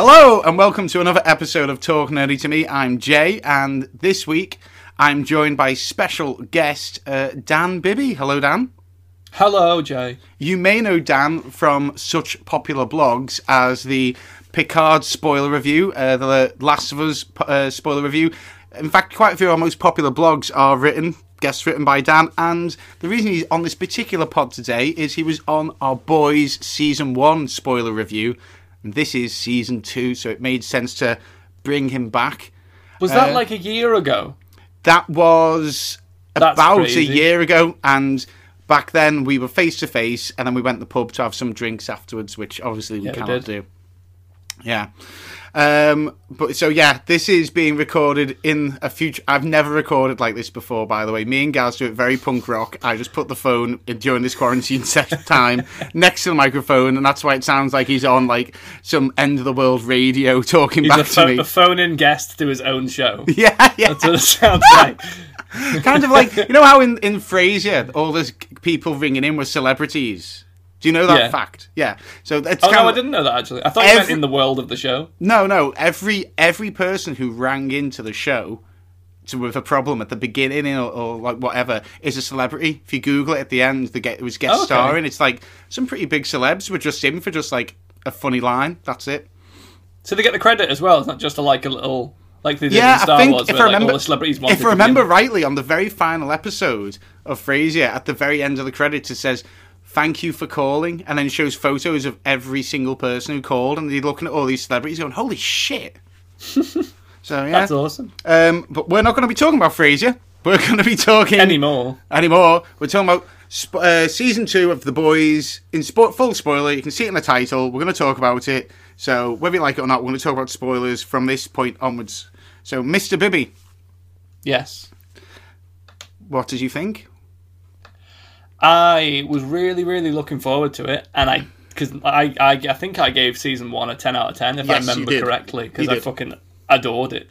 Hello and welcome to another episode of Talk Nerdy to Me. I'm Jay, and this week I'm joined by special guest uh, Dan Bibby. Hello, Dan. Hello, Jay. You may know Dan from such popular blogs as the Picard spoiler review, uh, the Last of Us uh, spoiler review. In fact, quite a few of our most popular blogs are written, guests written by Dan. And the reason he's on this particular pod today is he was on our Boys season one spoiler review. And this is season two, so it made sense to bring him back. Was that uh, like a year ago? That was That's about crazy. a year ago, and back then we were face to face, and then we went to the pub to have some drinks afterwards, which obviously we Yeah, we cannot did. do. Yeah. Um, but so yeah, this is being recorded in a future. I've never recorded like this before, by the way. Me and Gaz do it very punk rock. I just put the phone in- during this quarantine set time next to the microphone, and that's why it sounds like he's on like some end of the world radio talking He's back a, to me. a phone-in guest to his own show. yeah, yeah. That's what it sounds like. kind of like you know how in in Frasier all those people ringing in were celebrities. Do you know that Yeah. fact? Yeah. So that's Oh kind no, I didn't know that actually. I thought you meant in the world of the show. No, no. Every every person who rang into the show to, with a problem at the beginning or, or like whatever is a celebrity. If you Google it at the end, the get it was guest oh, Okay. starring. It's like some pretty big celebs were just in for just like a funny line. That's it. So they get the credit as well. It's not just a, like a little like they did Yeah, in Star I think Wars, if where I like, remember, all the celebrities wanted if I remember rightly, on the very final episode of Frasier, at the very end of the credits, it says "Thank you for calling," and then shows photos of every single person who called, and they're looking at all these celebrities, going, "Holy shit!" so yeah, That's awesome. um, but we're not going to be talking about Frasier. We're going to be talking Anymore. anymore. We're talking about sp- uh, season two of The Boys. In spo- full spoiler, you can see it in the title. We're going to talk about it. So whether you like it or not, we're going to talk about spoilers from this point onwards. So, Mr. Bibby, Yes. what did you think? I was really, really looking forward to it, and I because I, I I think I gave season one a ten out of ten if Yes, I remember correctly because I did. fucking adored it.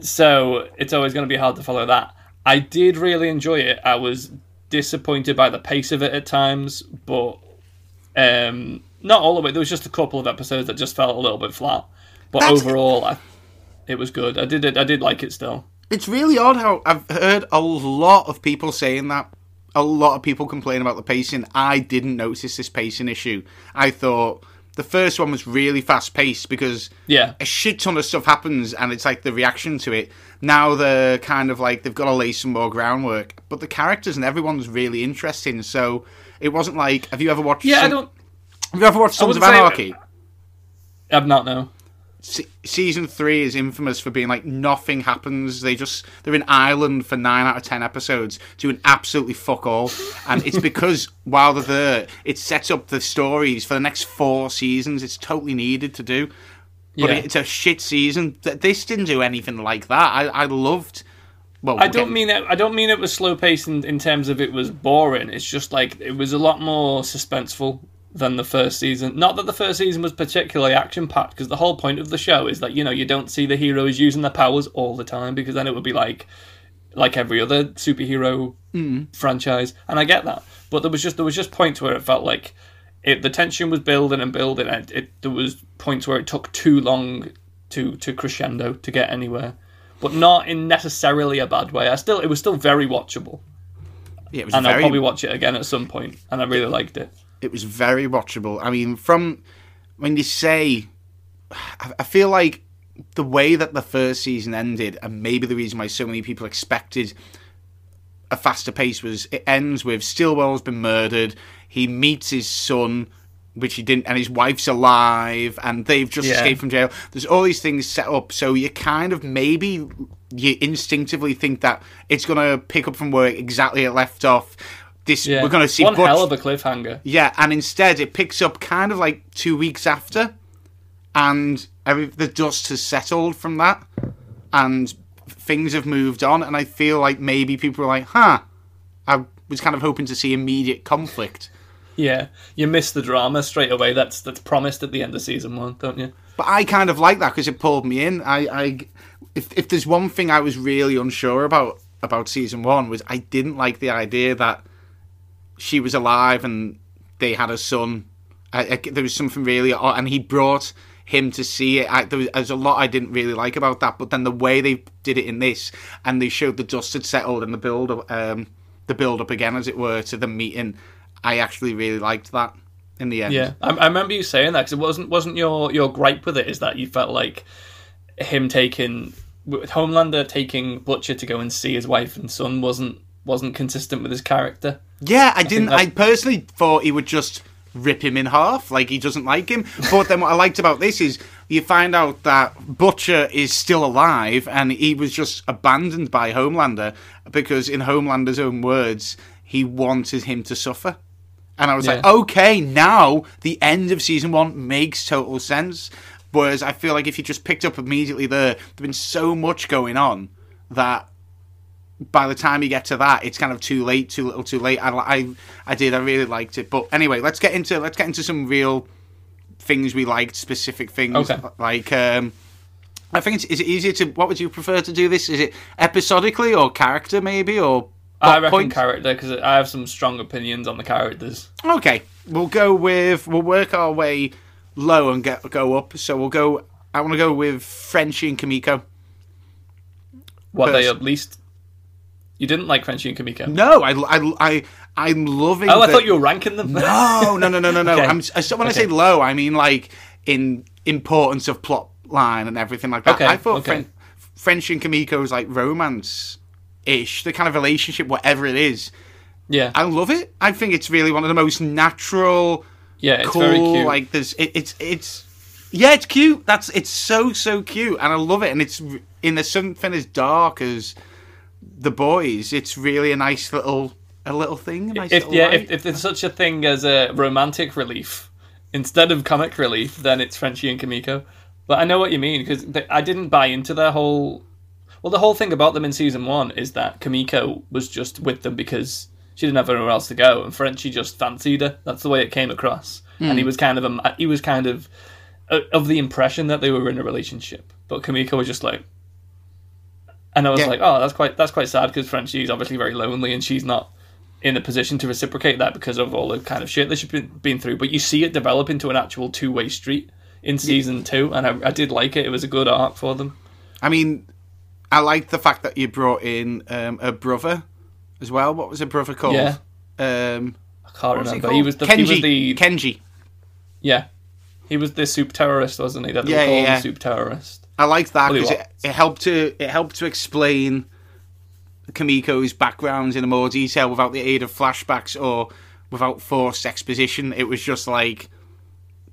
So it's always going to be hard to follow that. I did really enjoy it. I was disappointed by the pace of it at times, but um, not all of it. There was just a couple of episodes that just felt a little bit flat. But That's- overall, I, it was good. I did it. I did like it still. It's really odd how I've heard a lot of people saying that. A lot of people complain about the pacing. I didn't notice this pacing issue. I thought the first one was really fast paced because Yeah, a shit ton of stuff happens and it's like the reaction to it. Now they're kind of like they've got to lay some more groundwork, but the characters and everyone's really interesting. So it wasn't like have you ever watched? yeah. I don't. Have you ever watched Sons of Anarchy? I've not know. Se- season three is infamous for being like nothing happens. They just they're in Ireland for nine out of ten episodes, doing absolutely fuck all, and it's because while they're there, it sets up the stories for the next four seasons. It's totally needed to do, but Yeah. it's a shit season. This didn't do anything like that. I, I loved. Well, I don't mean it. I don't mean it was slow paced in, in terms of it was boring. It's just like it was a lot more suspenseful than the first season. Not that the first season was particularly action packed, because the whole point of the show is that you know you don't see the heroes using their powers all the time, because then it would be like like every other superhero hmm. franchise. And I get that, but there was just there was just points where it felt like it, the tension was building and building, and it, there was points where it took too long to to crescendo to get anywhere but not in necessarily a bad way. I still, it was still very watchable, Yeah, it was and I'll probably watch it again at some. And I really liked it. It was very watchable. I mean, from when you say, I feel like the way that the first season ended, and maybe the reason why so many people expected a faster pace was it ends with Stillwell's been murdered. He meets his son, which he didn't, and his wife's alive, and they've just Yeah. escaped from jail. There's all these things set up, so you kind of maybe you instinctively think that it's gonna pick up from where exactly it left off. This Yeah, we're gonna see one Butch- hell of a cliffhanger. yeah, and instead it picks up kind of like two weeks after, and every, the dust has settled from that, and things have moved on. And I feel like maybe people are like, "Huh," I was kind of hoping to see immediate conflict, Yeah, you miss the drama straight away. That's that's promised at the end of season one, don't you? but I kind of like that because it pulled me in. I, I, if if there's one thing I was really unsure about about season one was I didn't like the idea that she was alive and they had a son. I, I, there was something really and he brought him to see it. I, there was there's a lot I didn't really like about that, but then the way they did it in this, and they showed the dust had settled and the build up, um, the build up again, as it were, to the meeting. I actually really liked that in the end. Yeah, I, I remember you saying that because it wasn't wasn't your your gripe with it is that you felt like him taking with Homelander taking Butcher to go and see his wife and son wasn't wasn't consistent with his character. Yeah, I didn't. that- I personally thought he would just rip him in half, like he doesn't like him. But then what I liked about this is you find out that Butcher is still alive and he was just abandoned by Homelander because, in Homelander's own words, he wanted him to suffer. And I was like, okay, now the end of season one makes total sense. Whereas I feel like if you just picked up immediately there, there's been so much going on that by the time you get to that, it's kind of too late, too little, too late. I, I, I did, I really liked it. But anyway, let's get into let's get into some real things we liked, specific things. Okay. Like, um, I think it's is it easier to. What would you prefer to do this? Is it episodically or character maybe or? I reckon point? character because I have some strong opinions on the characters. Okay, we'll go with we'll work our way low and get go up. So we'll go. I want to go with Frenchie and Kimiko. What they at least you didn't like Frenchie and Kimiko. No, I, I, I, I'm loving. Oh, I the- thought you were ranking them. No, no, no, no, no, no. Okay. I'm, when I say Okay. low, I mean like in importance of plot line and everything like that. Okay, I thought. Fren- French and Kimiko's like romance ish, the kind of relationship, whatever it is. yeah, I love it. I think it's really one of the most natural, yeah, it's cool. very cute. Like there's, it, it's, it's, yeah, it's cute. That's it's so so cute, and I love it. And it's in the something as dark as the boys. It's really a nice little, a little thing. A nice if little yeah, if, if there's such a thing as a romantic relief instead of comic relief, then it's Frenchie and Kimiko. But I know what you mean because I didn't buy into their whole. Well, the whole thing about them in season one is that Kimiko was just with them because she didn't have anywhere else to go, and Frenchie just fancied her. That's the way it came across, and Hmm. he was kind of a, he was kind of uh, of the impression that they were in a relationship. But Kimiko was just like, and I was Yeah. like, oh, that's quite that's quite sad because Frenchie's obviously very lonely and she's not in a position to reciprocate that because of all the kind of shit that she's been, been through. But you see it develop into an actual two way street in season two, and I, I did like it. It was a good arc for them. I mean, I liked the fact that you brought in um, a brother as well. What was her brother called? Yeah. Um, I can't was he remember. He was the Kenji. he was the Kenji. yeah. He was the soup terrorist, wasn't he? That they Yeah, yeah, yeah. the soup terrorist. I liked that Well, because it, it helped to it helped to explain Kimiko's background in more detail without the aid of flashbacks or without forced exposition. It was just like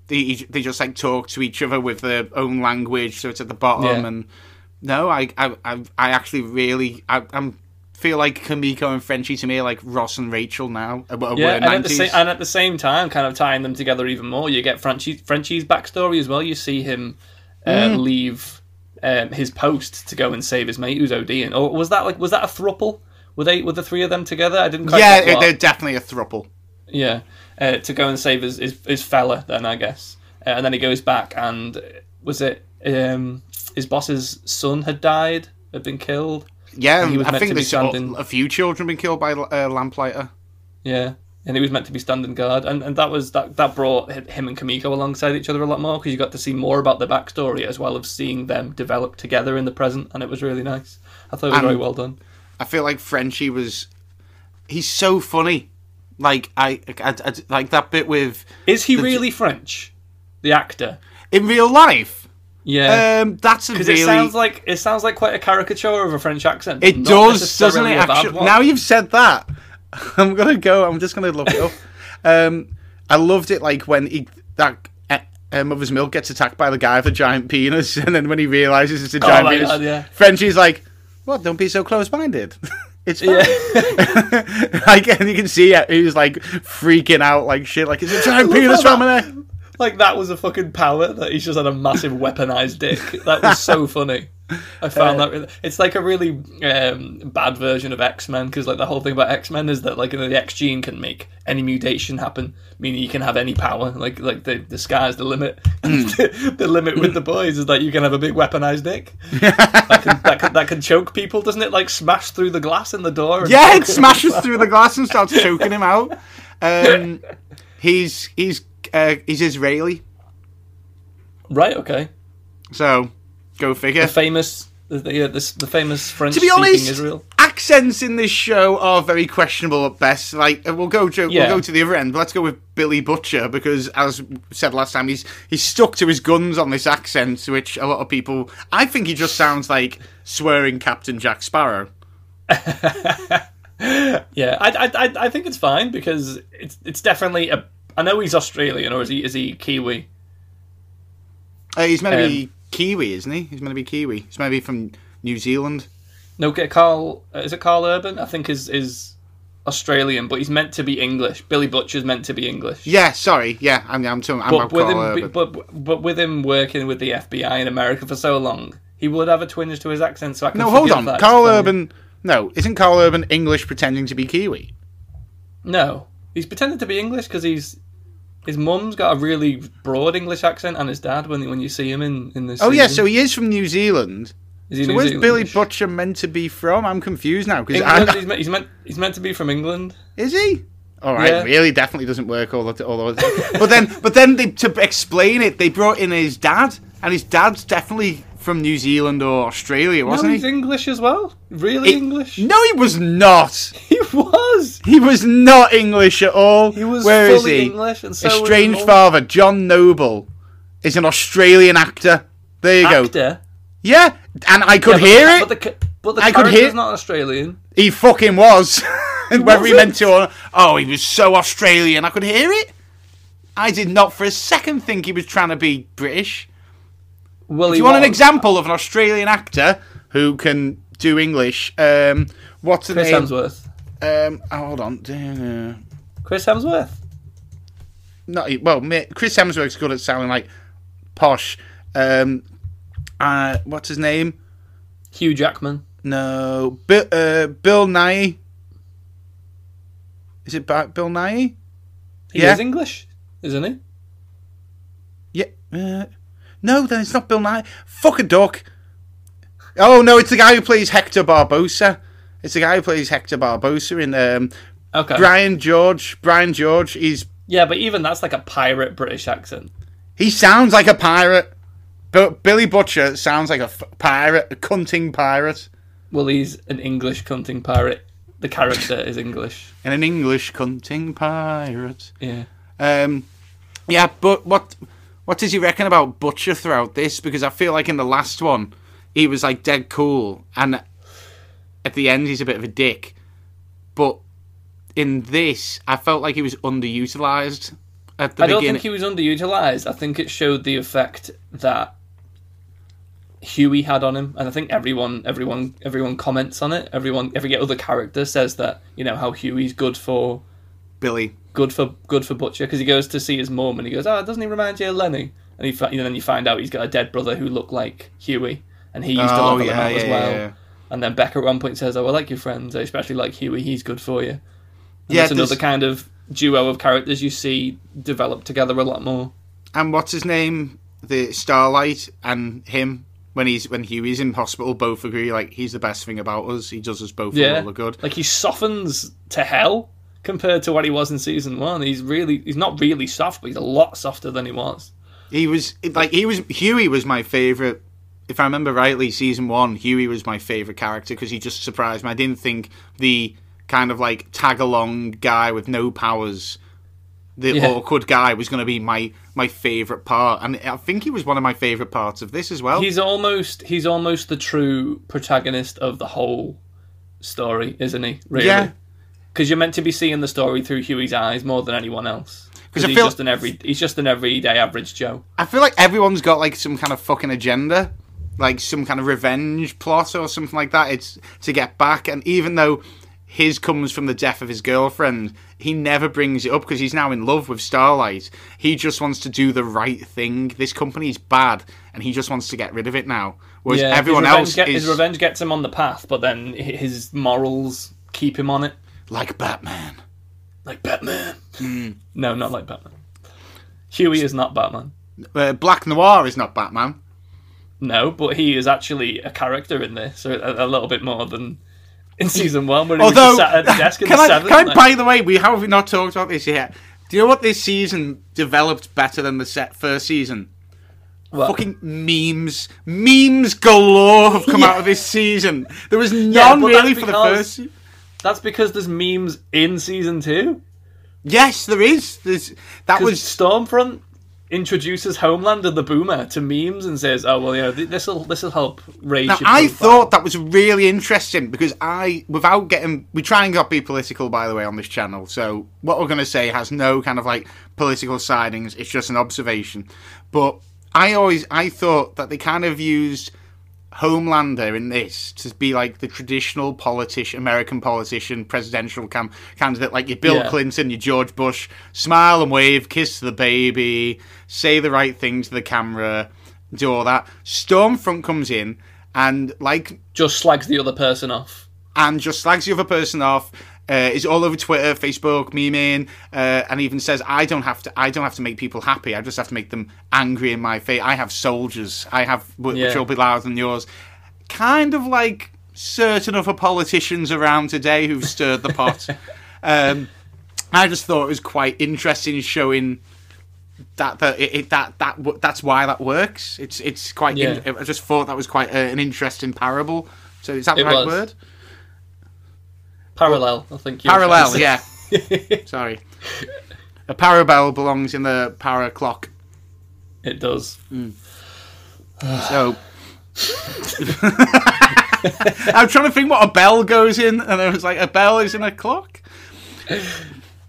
they they just like talk to each other with their own language, so it's at the bottom. Yeah. And no, I I I, I actually really I, I'm feel like Kimiko and Frenchie to me are like Ross and Rachel now. uh, Yeah, and at, the 90s. same, and at the same time, kind of tying them together even more, you get Frenchie, Frenchie's backstory as well. You see him uh, Mm. leave um, his post to go and save his mate who's ODing. Or was that like was that a thruple? Were they were the three of them together? I didn't. Quite yeah, they're definitely a thruple. Yeah, uh, to go and save his, his, his fella, then I guess. Uh, and then he goes back, and was it um, his boss's son had died, had been killed? Yeah, he was I think there's a- standing- a few children been killed by uh, Lamplighter. Yeah, and he was meant to be standing guard, and, and that was that that brought him and Kimiko alongside each other a lot more because you got to see more about the backstory as well as seeing them develop together in the present, and it was really nice. I thought it was And- very well done. I feel like Frenchie was. He's so funny. Like I, I, I- like that bit with Is he the- really French, the actor? in real life. Yeah. Um, that's a because really. it sounds like it sounds like quite a caricature of a French accent. it does, doesn't it? Actually, now you've said that, I'm gonna go. I'm just gonna look it up. Um, I loved it. Like when he that. Uh, Mother's Milk gets attacked by the guy with a giant penis, and then when he realizes it's a giant Oh penis, God, yeah. Frenchie's like, "What? Don't be so close-minded." it's fine. Yeah. like, and you can see it, he was like freaking out, like shit, like it's a giant penis from there. Like that was a fucking power that he's just had a massive weaponized dick. That was so funny. I found that really, it's like a really um, bad version of X Men because like the whole thing about X Men is that like the X gene can make any mutation happen, meaning you can have any power. Like like the the sky's the limit. the limit with the boys is that you can have a big weaponized dick that can, that can that can choke people. Doesn't it like smash through the glass in the door? and Yeah, it smashes through the glass and starts choking him out. Um, he's he's uh, he's Israeli. Right. Okay. So, go figure. The famous, the the, the, the famous French to be honest, Israel. accents in this show are very questionable at best. Like uh, we'll go, to, Yeah. we'll go to the other end. Let's go with Billy Butcher because, as said last time, he's he's stuck to his guns on this accent, which a lot of people. I think he just sounds like swearing Captain Jack Sparrow. Yeah, I, I, I, I think it's fine because it's it's definitely a. I know he's Australian, or is he is he Kiwi? Uh, he's meant to Um, be Kiwi, isn't he? He's meant to be Kiwi. He's meant to be from New Zealand. No, get Karl. uh, Is it Karl Urban? I think is is Australian, but he's meant to be English. Billy Butcher's meant to be English. Yeah, sorry. Yeah, I'm I'm talking. I'm but about with Karl him, Urban. but but with him working with the FBI in America for so long, he would have a twinge to his accent. So I can no, hold on. Karl. Urban. No, isn't Karl Urban English pretending to be Kiwi? No, he's pretending to be English because he's his mum's got a really broad English accent, and his dad when when you see him in in this. Oh yeah, so he is from New Zealand. Is he So New where's Zealandish? Billy Butcher meant to be from? I'm confused now because he's, meant, he's meant he's meant to be from England. is he? All right, Yeah. really, definitely doesn't work all the all the But then, but then they, to explain it, they brought in his dad, and his dad's definitely from New Zealand or Australia, wasn't he's he? English as well. Really He- English? No, he was not. He was. He was not English at all. He was Where is fully he? English, and so A strange father, John Noble, is an Australian actor. There you go. Actor. Yeah, and I could Yeah, but hear the, it. But the, ca- but the I could character's hear- not Australian. He fucking was. Whether he wasn't? meant to or not. Oh, he was so Australian. I could hear it. I did not for a second think he was trying to be British. Do he you want an example of an Australian actor who can do English? Um, what's the name Chris name? Hemsworth. Um, oh, hold on. Uh, Chris Hemsworth. Not well. Chris Hemsworth's good at sounding like posh. Um, uh, what's his name? Hugh Jackman. No, Bill, uh, Bill Nighy. Is it Bill Nighy? He Yeah. is English, isn't he? Yeah. Uh, no, then it's not Bill Nighy. Fuck a duck. Oh no, it's the guy who plays Hector Barbossa. It's the guy who plays Hector Barbossa in um, Okay. Brian George. Brian George. is Yeah, but even that's like a pirate British accent. he sounds like a pirate. But Billy Butcher sounds like a f- pirate, a cunting pirate, Well, he's an English cunting pirate. The character is English. and an English cunting pirate. Yeah. Um, yeah, but what what does he reckon about Butcher throughout this? Because I feel like in the last one, he was like dead cool, and at the end, he's a bit of a dick. But in this, I felt like he was underutilized at the I don't think he was underutilized. I think it showed the effect that Huey had on him, and I think everyone, everyone, everyone comments on it. Everyone, every other character says that you know how Huey's good for Billy. Good for good for Butcher because he goes to see his mum and he goes, "Oh, doesn't he remind you of Lenny?" And he, you know, then you find out he's got a dead brother who looked like Huey, and he used to Oh love him yeah, yeah, as well. yeah. And then Becca at one point says, "Oh, I like your friends. I especially like Huey. He's good for you." And Yeah, that's another kind of duo of characters you see develop together a lot more. And what's his name? The Starlight and him when he's when Huey's in hospital both agree like he's the best thing about us. He does us both a Yeah, of good. like he softens to hell compared to what he was in season one. He's really, he's not really soft, but he's a lot softer than he was. He was like he was Huey was my favorite. If I remember rightly, season one, Huey was my favorite character because he just surprised me. I didn't think the kind of like tag along guy with no powers, the Yeah. awkward guy, was going to be my my favorite part, and I think he was one of my favorite parts of this as well. He's almost, he's almost the true protagonist of the whole story, isn't he? Really? Yeah. Because you're meant to be seeing the story through Huey's eyes more than anyone else. 'Cause Because he's feel- just an every, he's just an everyday average Joe. I feel like everyone's got like some kind of fucking agenda, like some kind of revenge plot or something like that. It's to get back, and even though his comes from the death of his girlfriend, he never brings it up because he's now in love with Starlight. He just wants to do the right thing. This company's bad, and he just wants to get rid of it now. Whereas Yeah, everyone else get- is his revenge gets him on the path, but then his morals keep him on it. Like Batman. Like Batman. Hmm. No, not like Batman. Huey is not Batman. Uh, Black Noir is not Batman. No, but he is actually a character in this, so a, a little bit more than in season one, where he was Although, just sat at the desk in can the I, seventh. can I, by the way, we have not talked about this yet? Do you know what this season developed better than the set first season? What? Fucking memes, memes galore have come out of this season. There was none but really for the first. That's because there's memes in season two. Yes, there is. There's that was Stormfront introduces Homelander the Boomer to memes and says, "Oh well, you know, this will this will help raise." Now, I thought that was really interesting because I, without getting, we try and not be political, by the way, on this channel. So what we're going to say has no kind of like political sidings. It's just an observation. But I always, I thought that they kind of used Homelander in this to be like the traditional politician, American politician, presidential cam- candidate, like your Bill Yeah. Clinton, your George Bush, smile and wave, kiss the baby, say the right thing to the camera, do all that. Stormfront comes in and like just slags the other person off. and just slags the other person off. Uh, is all over Twitter, Facebook, memeing, uh, and even says, "I don't have to. I don't have to make people happy. I just have to make them angry in my face. I have soldiers. I have which Yeah. will be louder than yours." Kind of like certain other politicians around today who've stirred the pot. um, I just thought it was quite interesting showing that that it, that that that's why that works. It's it's quite. Yeah. in- I just thought that was quite a, an interesting parable. So is that the It right was. word? Parallel, I think. you Parallel, trying to say. yeah. Sorry. A parabel belongs in the para clock. It does. So. I'm trying to think what a bell goes in, and I was like, a bell is in a clock?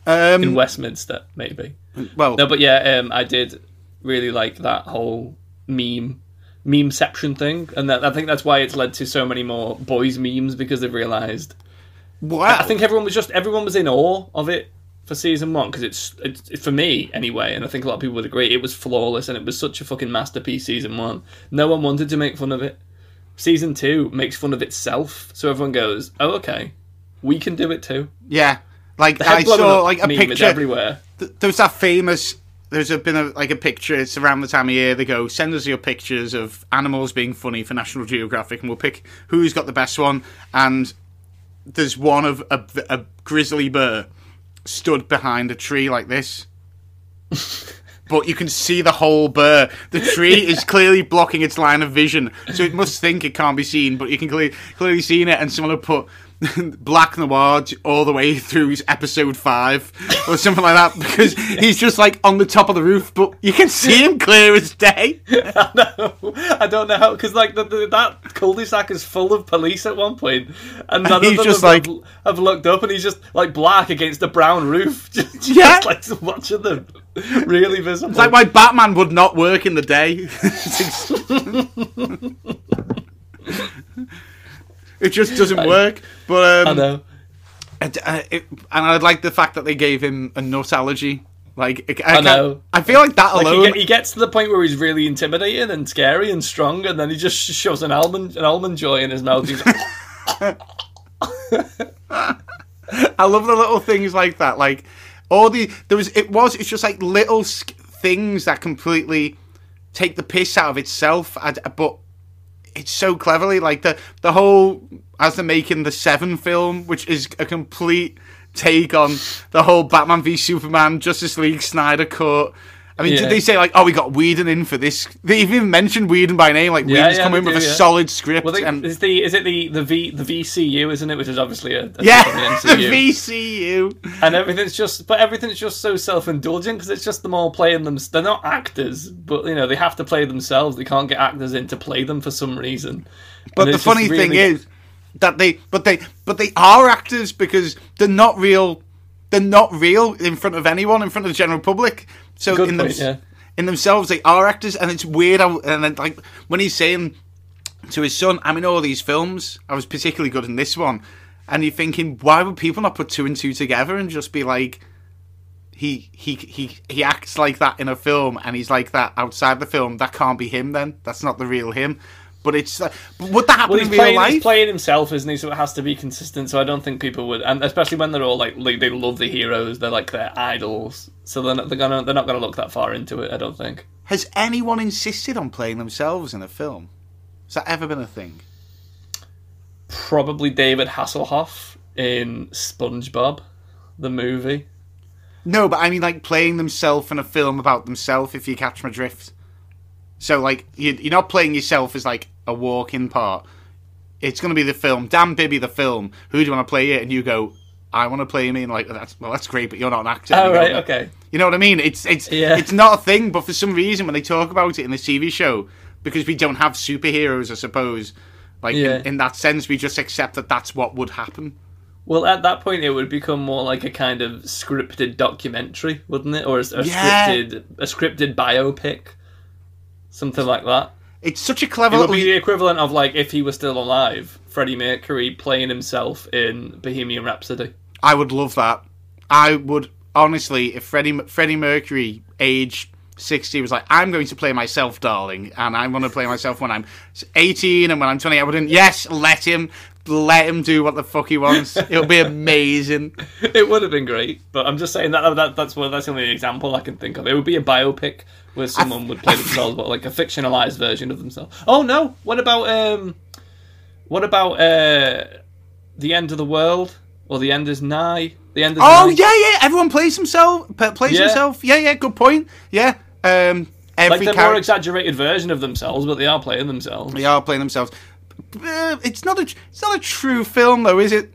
Um, In Westminster, maybe. well, No, but yeah, um, I did really like that whole meme memeception thing, and that, I think that's why it's led to so many more boys memes because they've realised. Wow. I think everyone was just everyone was in awe of it for season one because it's, it's for me anyway, and I think a lot of people would agree it was flawless and it was such a fucking masterpiece. Season one, no one wanted to make fun of it. Season two makes fun of itself, so everyone goes, "Oh, okay, we can do it too." yeah. Like, I saw like a picture. everywhere. th- there was that famous there's a, been a, like a picture it's around the time of year they go send us your pictures of animals being funny for national geographic and we'll pick who's got the best one and there's one of a, a grizzly bear stood behind a tree like this. But you can see the whole bear. The tree is clearly blocking its line of vision. So it must think it can't be seen but you can clearly, clearly see it. And someone will put Black Noir all the way through episode five or something like that because he's just like on the top of the roof, but you can see him clear as day. no, I don't know how because like the, the, that cul-de-sac is full of police at one point, and none he's of them just have, like- have looked up, and he's just like black against a brown roof, just, just Yeah. like watching them, really visible. It's like why Batman would not work in the day. It just doesn't work. But I um, know. and, uh, it, and I like the fact that they gave him a nut allergy. Like I, I know. I feel like that Like he, alone. get, he gets to the point where he's really intimidating and scary and strong, and then he just shoves an almond an almond joy in his mouth. He's like, I love the little things like that. Like all the there was it was it's just like little sk- things that completely take the piss out of itself. I, but it's so cleverly like the the whole as they're making the Seven film, which is a complete take on the whole Batman v Superman Justice League Snyder cut. I mean, Yeah. did they say like, "Oh, we got Whedon in for this"? They even mentioned Whedon by name. Like, Yeah, Whedon's yeah, come in they with do, a solid script. well, they, and is the is it the the V the VCU, isn't it? Which is obviously a, a yeah, the the VCU. and everything's just but everything's just so self-indulgent because it's just them all playing them they're not actors but you know they have to play themselves they can't get actors in to play them for some reason But And the funny thing is that they, but they, but they are actors because they're not real. They're not real in front of anyone, in front of the general public. So Good in point, them, yeah. in themselves, they are actors, and it's weird. How, and then, like when he's saying to his son, "I'm in all these films. I was particularly good in this one," and you're thinking, why would people not put two and two together and just be like, he he he he acts like that in a film, and he's like that outside the film. That can't be him. Then that's not the real him. But it's like, but would that happen well in real playing, life? he's playing himself isn't he so it has to be consistent so I don't think people would and especially when they're all like, like they love the heroes they're like their idols so they're not, they're gonna they're not gonna look that far into it I don't think Has anyone insisted on playing themselves in a film? Has that ever been a thing? probably David Hasselhoff in SpongeBob the movie No, but I mean like playing themselves in a film about themselves. If you catch my drift. So like you're not playing yourself as like a walk-in part. It's going to be the film, Dan Bibby, the film. Who do you want to play it? And you go, I want to play me. And like that's well, that's great, but you're not an actor. Oh right, okay. You know what I mean? It's it's Yeah. it's not a thing, but for some reason when they talk about it in the TV show, because we don't have superheroes, I suppose, like Yeah. in, in that sense, we just accept that that's what would happen. Well, at that point, it would become more like a kind of scripted documentary, wouldn't it, or a, a Yeah. scripted a scripted biopic, something like that. It's such a clever It would little. be the equivalent of like if he was still alive, Freddie Mercury playing himself in Bohemian Rhapsody. I would love that. I would honestly, if Freddie Freddie Mercury, age sixty, was like, "I'm going to play myself, darling," and I'm going to play myself when I'm eighteen and when I'm twenty, I wouldn't. Yes, let him, let him do what the fuck he wants. It'll be amazing. it would have been great, but I'm just saying that, that that's what that's the only example I can think of. It would be a biopic where someone would play themselves, but like a fictionalized version of themselves. Oh no! What about um, what about uh, the end of the world or the end is nigh? The end is Oh nigh? yeah, yeah. Everyone plays himself. Plays Yeah. himself. Yeah, yeah. Good point. Yeah. Um. Every like they're more character. exaggerated version of themselves, but they are playing themselves. They are playing themselves. Uh, it's not a. It's not a true film, though, is it?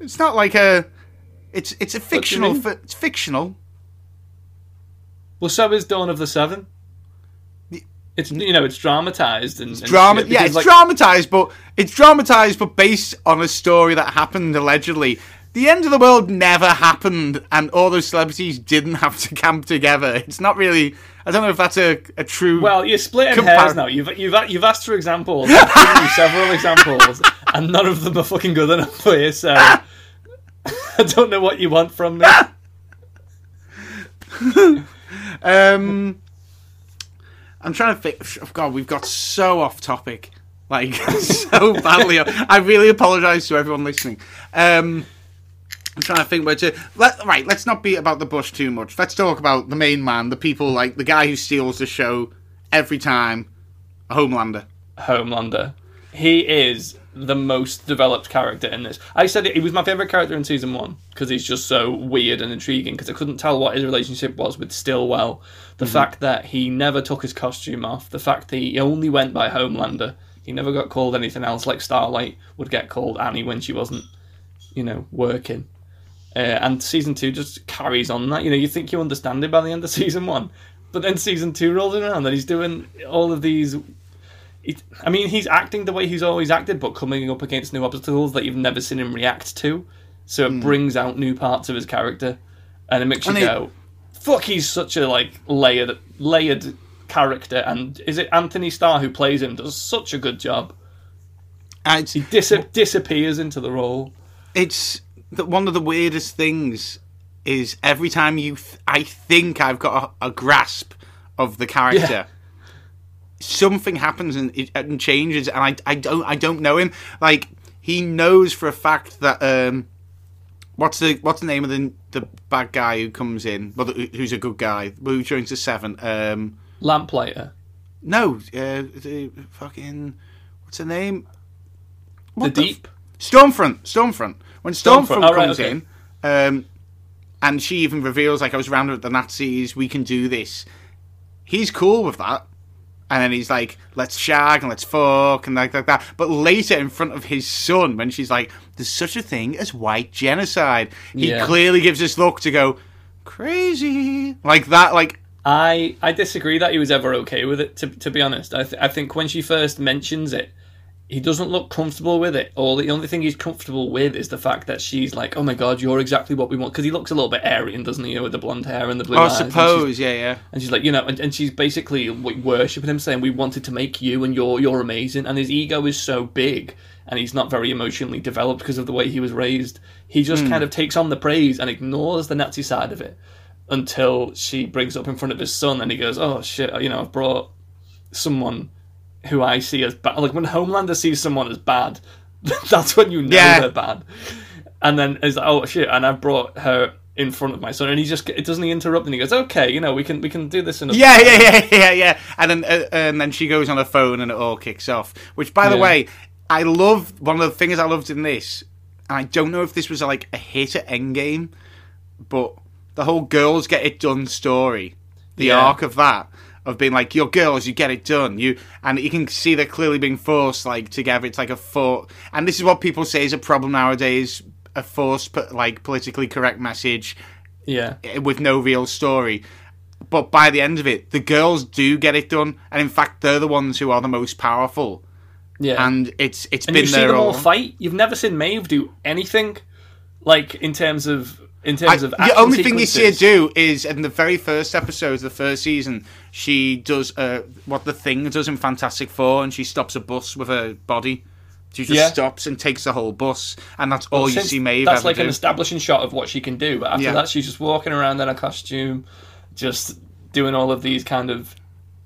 It's not like a. It's it's a fictional. Fi- it's fictional. Well, so is Dawn of the Seven. It's you know it's dramatized and, and Drama. shit, Yeah, it's like, dramatized, but it's dramatized, but based on a story that happened allegedly. The end of the world never happened, and all those celebrities didn't have to camp together. It's not really. I don't know if that's a, a true. Well, you're splitting Compar- hairs now. You've you've you've asked for examples. I've given you several examples, and none of them are fucking good enough for you. So I don't know what you want from me. Um, I'm trying to think. oh, God, we've got so off topic, like so badly. I really apologise to everyone listening. Um, I'm trying to think where to. Let, right, let's not beat about the bush too much. Let's talk about the main man, the people like the guy who steals the show every time, Homelander. Homelander. He is the most developed character in this. I said it, he was my favorite character in season one because he's just so weird and intriguing. Because I couldn't tell what his relationship was with Stillwell. The fact that he never took his costume off. The fact that he only went by Homelander. He never got called anything else like Starlight would get called Annie when she wasn't, you know, working. Uh, and season two just carries on that. You know, you think you understand it by the end of season one, but then season two rolls around and he's doing all of these it, I mean, he's acting the way he's always acted, but coming up against new obstacles that you've never seen him react to. So it hmm. brings out new parts of his character, and it makes you. And it- go, "Fuck, he's such a like layered, layered character." And is it Anthony Starr who plays him? Does such a good job. And He dis- disappears into the role. it's the, one of the weirdest things is every time you th- I think I've got a, a grasp of the character Yeah. Something happens and it and changes and I, I don't I don't know him like he knows for a fact that um what's the what's the name of the the bad guy who comes in well who's a good guy who joins the seven um Lamplighter, no uh the fucking what's the name the What Deep. Stormfront, Stormfront. When Stormfront, Stormfront, oh, right, comes okay. in, um, and she even reveals like I was rounded with the Nazis. We can do this. He's cool with that, and then he's like, "Let's shag and let's fuck and like, like that." But later, in front of his son, when she's like, "There's such a thing as white genocide," he Yeah. clearly gives this look to go crazy like that. Like, I I disagree that he was ever okay with it. To to be honest, I th- I think when she first mentions it, he doesn't look comfortable with it. Or the only thing he's comfortable with is the fact that she's like, "Oh my god, you're exactly what we want." Because he looks a little bit Aryan, doesn't he, with the blonde hair and the blue I eyes. suppose, yeah, yeah. And she's like, you know, and, and she's basically like, worshipping him, saying, "We wanted to make you, and you're you're amazing." And his ego is so big, and he's not very emotionally developed because of the way he was raised. He just hmm. kind of takes on the praise and ignores the Nazi side of it until she brings up in front of his son, and he goes, "Oh shit, you know, I've brought someone who I see as bad." Like when Homelander sees someone as bad, that's when you know Yeah. they're bad. And then is like, "Oh shit," and I brought her in front of my son, and he just it doesn't he interrupt, and he goes, "Okay, you know, we can we can do this in a Yeah, yeah, yeah, yeah, yeah. And then uh, and then she goes on her phone and it all kicks off. Which, by the Yeah. way, I love one of the things I loved in this. And I don't know if this was like a hit at Endgame, but the whole girls get it done story, the Yeah. arc of that. Of being like, "You're girls, you get it done." You and you can see they're clearly being forced like together. It's like a for, and this is what people say is a problem nowadays: a forced, like politically correct message Yeah. eh, with no real story. But by the end of it, the girls do get it done, and in fact, they're the ones who are the most powerful. Yeah. And it's it's And been you see there them all. fight. You've never seen Maeve do anything, like in terms of in terms I- of the only thing you see her do is in the very first episodes of the first season, she does uh, what the thing does in Fantastic Four, and she stops a bus with her body. She just Yeah. stops and takes the whole bus, and that's all you see Maeve That's like do. an establishing shot of what she can do. But after Yeah. that, she's just walking around in a costume, just doing all of these kind of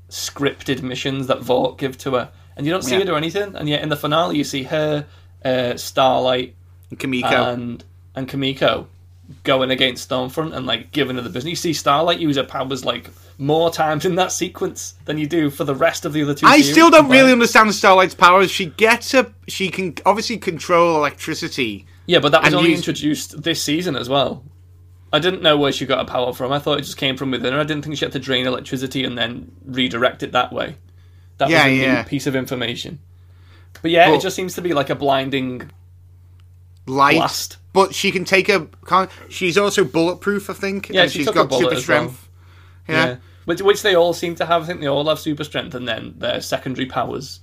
scripted missions that Vought give to her, and you don't see Yeah. her do anything. And yet in the finale, you see her, uh, Starlight, Kimiko. and and Kimiko going against Stormfront and like giving her the business. You see Starlight use her powers like more times in that sequence than you do for the rest of the other two. I still don't combined. really understand Starlight's powers. She gets a, she can obviously control electricity. Yeah, but that was only use- introduced this season as well. I didn't know where she got her power from. I thought it just came from within her. I didn't think she had to drain electricity and then redirect it that way. That Yeah, was a yeah. new piece of information. But yeah, But- it just seems to be like a blinding Light, blast. But she can take a. Can't, she's also bulletproof, I think. Yeah, and she she's took got super as well. strength. Yeah. Yeah. Which, which they all seem to have. I think they all have super strength and then their secondary powers.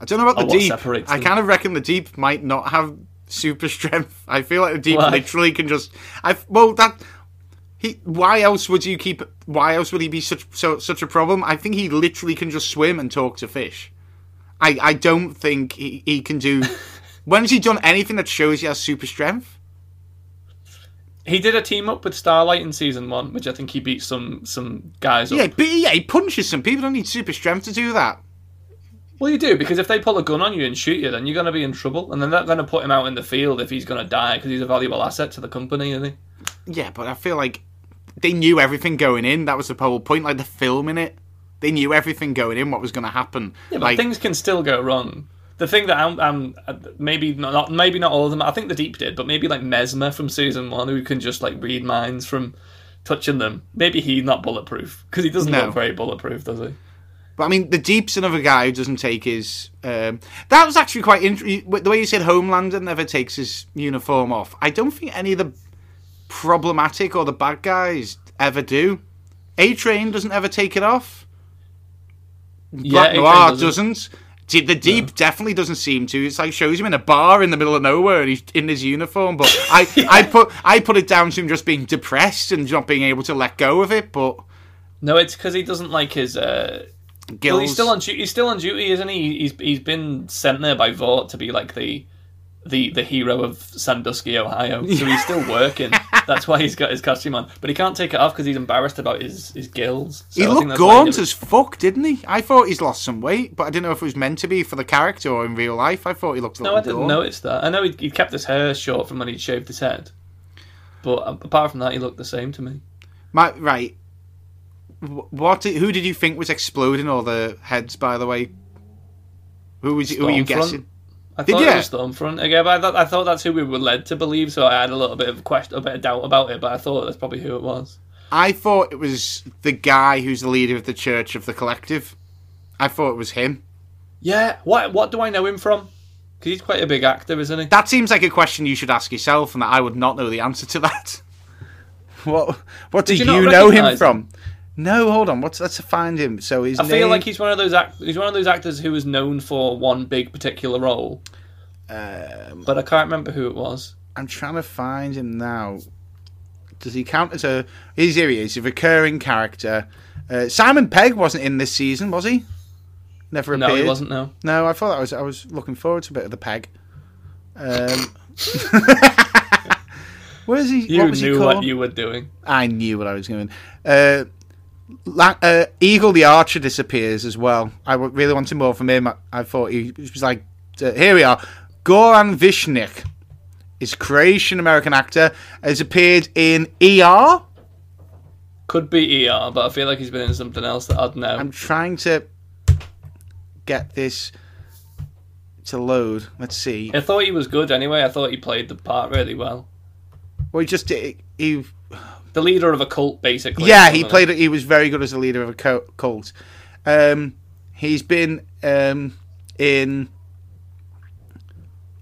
I don't know about the deep. I kind of reckon the deep might not have super strength. I feel like the deep Why? literally can just. I well that. He, why else would you keep? Why else would he be such so such a problem? I think he literally can just swim and talk to fish. I, I don't think he, he can do. when has he done anything that shows he has super strength? He did a team up with Starlight in season one, which I think he beat some some guys up. Yeah, but yeah, he punches some people. Don't need super strength to do that. Well, you do because if they pull a gun on you and shoot you, then you're going to be in trouble, and then they're going to put him out in the field if he's going to die because he's a valuable asset to the company, isn't he? Yeah, but I feel like they knew everything going in. That was the whole point. Like the film in it, they knew everything going in. What was going to happen? Yeah, but like things can still go wrong. The thing that I'm, I'm uh, maybe not, maybe not all of them. I think the Deep did, but maybe like Mesmer from season one, who can just like read minds from touching them. Maybe he's not bulletproof because he doesn't No. look very bulletproof, does he? But I mean, the Deep's another guy who doesn't take his. Um, that was actually quite interesting. The way you said Homelander never takes his uniform off. I don't think any of the problematic or the bad guys ever do. A Train doesn't ever take it off. Black A-Train Noir doesn't. doesn't. The Deep definitely doesn't seem to. It's like shows him in a bar in the middle of nowhere and he's in his uniform. But I, I put I put it down to him just being depressed and not being able to let go of it. But No, it's because he doesn't like his. Uh... Gills, Well, he's still on. du- He's still on duty, isn't he? He's he's been sent there by Vought to be like the the the hero of Sandusky, Ohio. So he's still working. That's why he's got his costume on, but he can't take it off because he's embarrassed about his his gills. So He I looked gaunt as fuck, didn't he? I thought he's lost some weight, but I didn't know if it was meant to be for the character or in real life. I thought he looked a little gaunt. No, I didn't gaunt. notice that. I know he he kept his hair short from when he'd shaved his head, but um, apart from that, he looked the same to me. My, right. What? Who did you think was exploding all the heads? By the way, who was? Who were you guessing? I Did thought ya? it was Stormfront again, but I thought, I thought that's who we were led to believe. So I had a little bit of question, a bit of doubt about it. But I thought that's probably who it was. I thought it was the guy who's the leader of the Church of the Collective. I thought it was him. Yeah. What What do I know him from? Because he's quite a big actor, isn't he? That seems like a question you should ask yourself, and that I would not know the answer to that. what? What do Did you, you know him recognise from? No, hold on. What's let's find him. So his I name. feel like he's one of those act- he's one of those actors who was known for one big particular role, Um, but I can't remember who it was. I'm trying to find him now. Does he count as a? He's here. He is a recurring character. Uh, Simon Pegg wasn't in this season, was he? Never appeared. No, he wasn't. No. No, I thought that was. I was looking forward to a bit of the Peg. Um, where is he? You what was he knew called? what you were doing. I knew what I was doing. Uh, uh, Eagle the Archer disappears as well. I really wanted more from him. I, I thought he was like, uh, here we are. Goran Vishnik is Croatian American actor. Has appeared in ER. Could be ER, but I feel like he's been in something else that I'd know. I'm trying to get this to load. Let's see. I thought he was good anyway. I thought he played the part really well. Well, he just he, he the leader of a cult, basically. Yeah, he played. He was very good as a leader of a cult. Um, he's been um, in.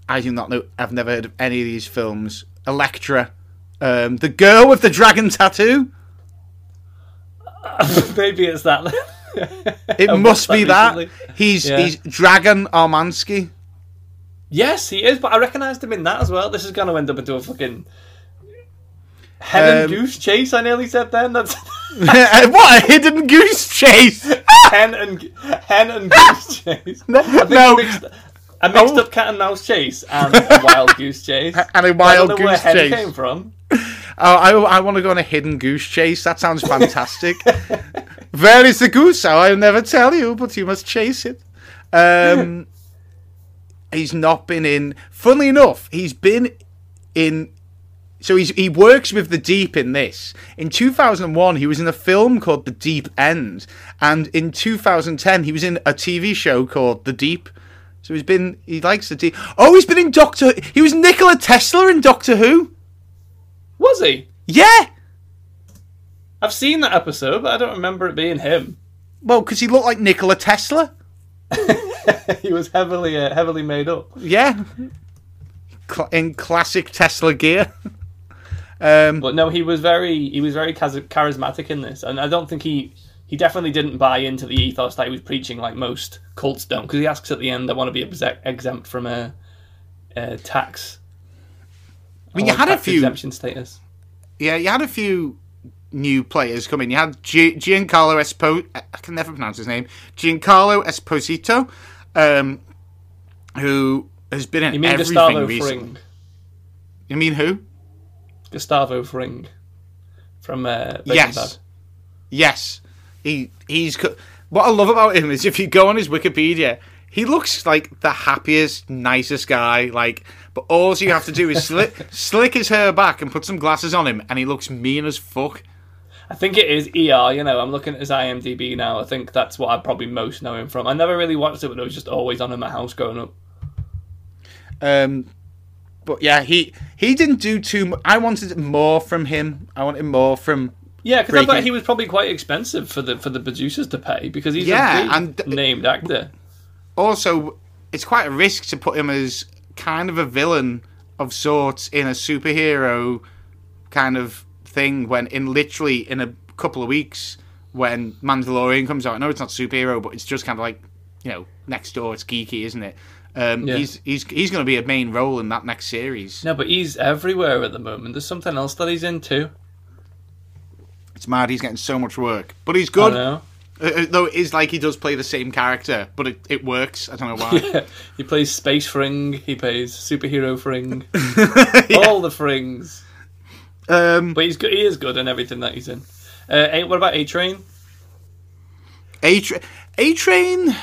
I do not know. I've never heard of any of these films. Elektra, um, the girl with the dragon tattoo. Maybe it's that. It must be that that. recently. He's Yeah. he's Dragan Armansky. Yes, he is, but I recognised him in that as well. This is going to end up into a fucking hen and Um, goose chase. I nearly said then. That's what a hidden goose chase! hen and hen and goose chase. I no. I mixed, I mixed Oh. up cat and mouse chase and a wild goose chase. And a wild know where goose hen chase. came from. Oh, I, I want to go on a hidden goose chase. That sounds fantastic. Where is the goose? Oh, I'll never tell you, but you must chase it. Um, he's not been in. Funnily enough, he's been in. So he's, he works with the Deep in this. In 2001, he was in a film called The Deep End, and in 2010, he was in a TV show called The Deep. So he's been. He likes the Deep. Oh, he's been in Doctor. He was Nikola Tesla in Doctor Who. Was he? Yeah. I've seen that episode, but I don't remember it being him. Well, because he looked like Nikola Tesla. he was heavily uh, heavily made up. Yeah. In classic Tesla gear. um, But no, he was very he was very charismatic in this, and I don't think he he definitely didn't buy into the ethos that he was preaching like most cults don't. Because he asks at the end, "I want to be exec- exempt from a, a tax." I mean, you had a few. exemption status. Yeah, you had a few new players come in. You had G- Giancarlo Espo. I can never pronounce his name. Giancarlo Esposito, um, who has been in everything recently. Fring? You mean who? Gustavo Fring from uh, Breaking Yes. Bad. Yes, he he's. What I love about him is if you go on his Wikipedia, he looks like the happiest, nicest guy. Like, but all you have to do is slick slick his hair back and put some glasses on him, and he looks mean as fuck. I think it is ER. You know, I'm looking at his IMDb now. I think that's what I probably most know him from. I never really watched it, but it was just always on in my house growing up. Um, but yeah, he he didn't do too. much. I wanted more from him. I wanted more from. Yeah, because I thought he was probably quite expensive for the for the producers to pay because he's Yeah, a big and- named actor. Also, it's quite a risk to put him as kind of a villain of sorts in a superhero kind of thing when in literally in a couple of weeks when Mandalorian comes out. I know it's not superhero, but it's just kind of like you know next door. It's geeky, isn't it? Um, Yeah. He's he's he's going to be a main role in that next series. No, but he's everywhere at the moment. There's something else that he's into. It's mad. He's getting so much work, but he's I good. know. Uh, uh, though it is like he does play the same character, but it, it works. I don't know why. he plays Space Fring. He plays Superhero Fring. All the Frings. um, But he's good. He is good in everything that he's in. Uh, what about A Train? A Tra- A Train.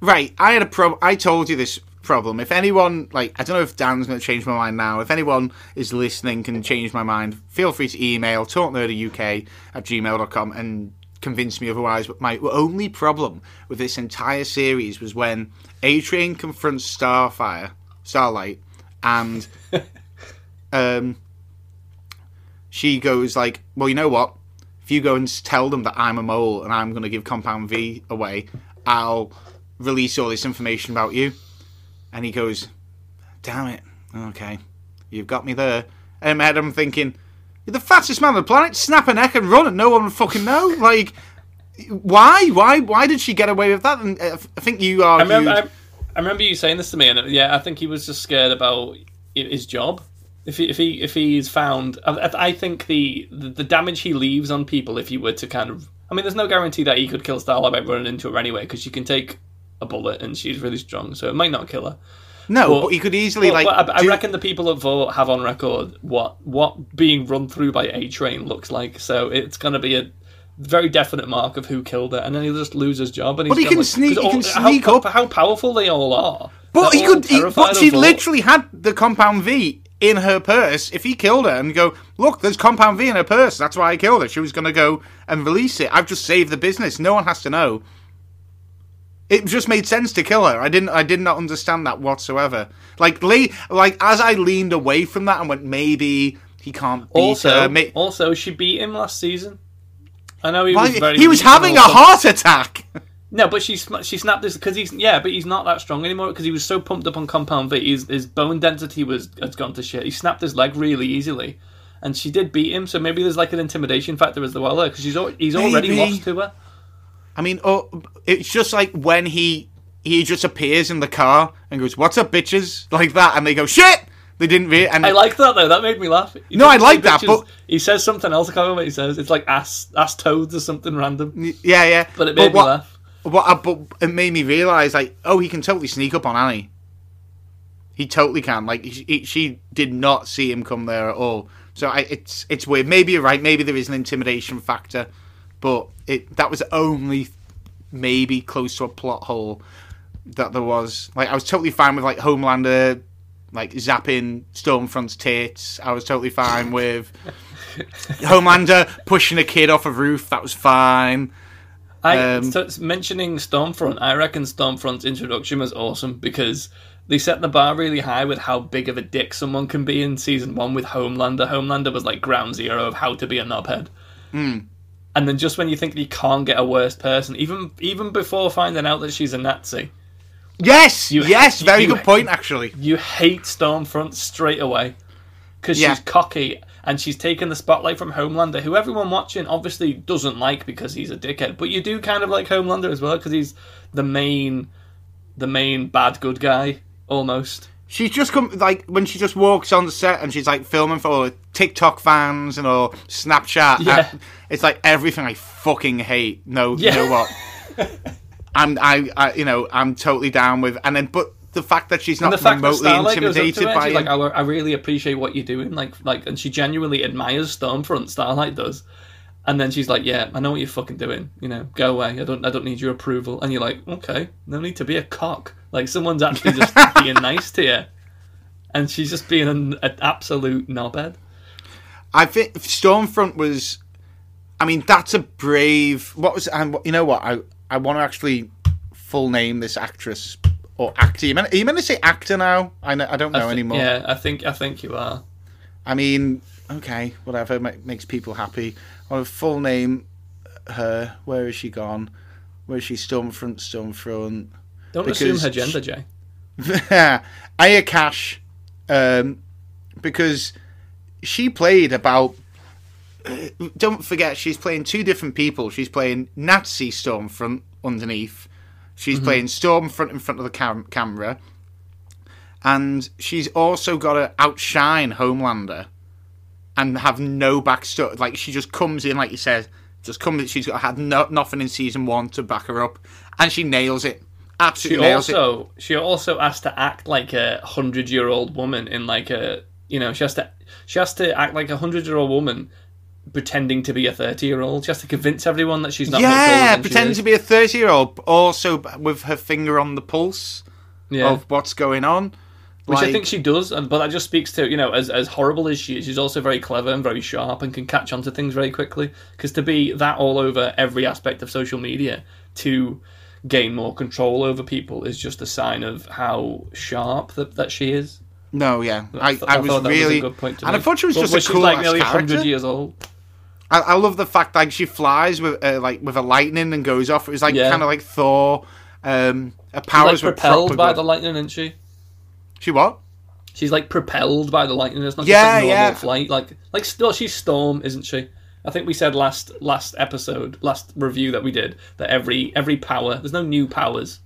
Right, I had a problem. I told you this problem. If anyone, like, I don't know if Dan's going to change my mind now. If anyone is listening can change my mind, feel free to email talknerdyuk at gmail.com and convince me otherwise. But my only problem with this entire series was when A Train confronts Starfire, Starlight, and um, she goes like, "Well, you know what? If you go and tell them that I'm a mole and I'm going to give Compound V away, I'll release all this information about you." And he goes, "Damn it, okay, you've got me there." And in my head, I'm thinking, "You're the fastest man on the planet. Snap a neck and run, and no one would fucking know." Like, why, why, why did she get away with that? And uh, I think you I argued. remember. I, I remember you saying this to me, and uh, yeah, I think he was just scared about his job. If he, if he if he's found, I, I think the, the the damage he leaves on people if he were to kind of, I mean, there's no guarantee that he could kill Starlight by running into her anyway, because she can take a bullet and she's really strong, so it might not kill her. no, but- but, he could easily But, like. but I, I reckon the people that vote have on record what what being run through by A Train looks like. So it's going to be a very definite mark of who killed her, and then he'll just lose his job. And he's But he can like- sneak- he can sneak how, up. How powerful they all are. But They're he could. He, but she literally had the compound V in her purse. If he killed her and go, look, there's compound V in her purse. That's why I killed her. She was going to go and release it. I've just saved the business. No one has to know. It just made sense to kill her. I didn't. I did not understand that whatsoever. Like, le- like as I leaned away from that and went, maybe he can't beat Also, her. Also, she beat him last season. I know he Why- was very. he was having a heart attack. No, but she she snapped this because he's yeah, but he's not that strong anymore because he was so pumped up on compound V. His, his bone density was has gone to shit. He snapped his leg really easily, and she did beat him. So maybe there's like an intimidation factor as well there because he's al- he's already lost to her. I mean, oh, it's just like when he he just appears in the car and goes, "What's up, bitches?" like that, and they go, "Shit!" They didn't read. And I like that though. That made me laugh. He No, I like that, but- he says something else. I can't remember what he says. It's like ass ass toads or something random. yeah, yeah. But it made me what, laugh. What, but it made me realize, like, oh, he can totally sneak up on Annie. He totally can. Like, he- she did not see him come there at all. So I, it's it's weird. Maybe you're right. Maybe there is an intimidation factor, but it that was only maybe close to a plot hole that there was. Like, I was totally fine with like Homelander, like zapping Stormfront's tits. I was totally fine with Homelander pushing a kid off a roof. That was fine. I Um, so mentioning Stormfront. I reckon Stormfront's introduction was awesome because they set the bar really high with how big of a dick someone can be in season one with Homelander. Homelander was like ground zero of how to be a knobhead. Hmm. And then just when you think you can't get a worse person, even even before finding out that she's a Nazi, Yes, You- yes, very you- good point actually. you hate Stormfront straight away because Yeah. she's cocky and she's taken the spotlight from Homelander, who everyone watching obviously doesn't like because he's a dickhead. But you do kind of like Homelander as well because he's the main, the main bad good guy almost. She's just come like when she just walks on the set and she's like filming for all TikTok fans and all Snapchat. Yeah. it's like everything I fucking hate. No, Yeah. you know what? I'm I, I you know I'm totally down with and then but the fact that she's not And the fact remotely Starlight goes up to intimidated her, by him. like, I, I really appreciate what you're doing, like, like, and she genuinely admires Stormfront. Starlight does, and then she's like, "Yeah, I know what you're fucking doing. You know, go away. I don't, I don't need your approval." And you're like, "Okay, no need to be a cock. Like, someone's actually just being nice to you." And she's just being an, an absolute knobhead. I think Stormfront was. I mean, that's a brave. What was? And you know what? I I want to actually full name this actress or actor. You meant, are you meant to say actor now? I know, I don't know I thi- anymore. Yeah, I think, I think you are. I mean, okay, whatever makes people happy. On a full name, her. Where is she gone? Where is she? Stormfront, Stormfront. Don't assume her gender, Jay. Aya Cash, um, because she played about. Don't forget, she's playing two different people. She's playing Nazi Stormfront underneath. She's playing Stormfront in front of the cam- camera, and she's also got to outshine Homelander, and have no backstory. Like she just comes in, like you said, just comes. She's got had no, nothing in season one to back her up, and she nails it. She Absolutely nails it. also she also has to act like a hundred year old woman in like a you know she has to she has to act like a hundred year old woman pretending to be a thirty year old. She has to convince everyone that she's not. Yeah, she pretending to be a 30 year old, also with her finger on the pulse yeah. of what's going on. Which I think she does, and but that just speaks to you know as as horrible as she is, she's also very clever and very sharp and can catch on to things very quickly. Because to be that all over every aspect of social media to gain more control over people is just a sign of how sharp that, that she is. No, yeah. I, th- I, was thought that really. was a good point to and I make. thought she was But just a cool like nearly hundred years old. I, I love the fact like she flies with uh, like with a lightning and goes off. It was like Yeah. kind of like Thor. Um, her She's like powers were propelled by good. the lightning, isn't she? She what? She's like propelled by the lightning. It's not Yeah, just like normal yeah. flight. Like like still she's Storm, isn't she? I think we said last last episode, last review that we did that every every power there's no new powers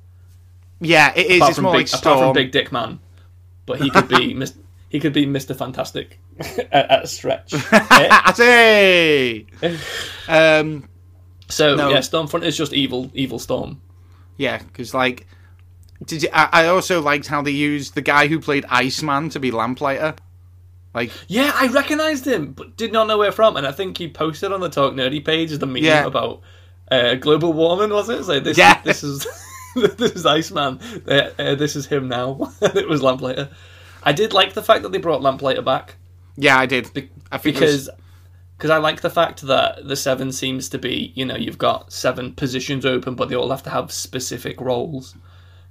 Yeah, it is. apart It's from more big like apart from Big Dick Man, but he could be Mis- he could be Mister Fantastic at, at a stretch. I say. um, so No. yeah, Stormfront is just evil evil Storm. yeah, because like, did you? I, I also liked how they used the guy who played Iceman to be Lamplighter. Like, Yeah, I recognised him, but did not know where from. And I think he posted on the Talk Nerdy page the meme Yeah. about uh, global warming, was it? So this, Yeah. this is this is Iceman. Uh, uh, this is him now. it was Lamplighter. I did like the fact that they brought Lamplighter back yeah, I did. I think it because because I like the fact that the seven seems to be you know you've got seven positions open, but they all have to have specific roles.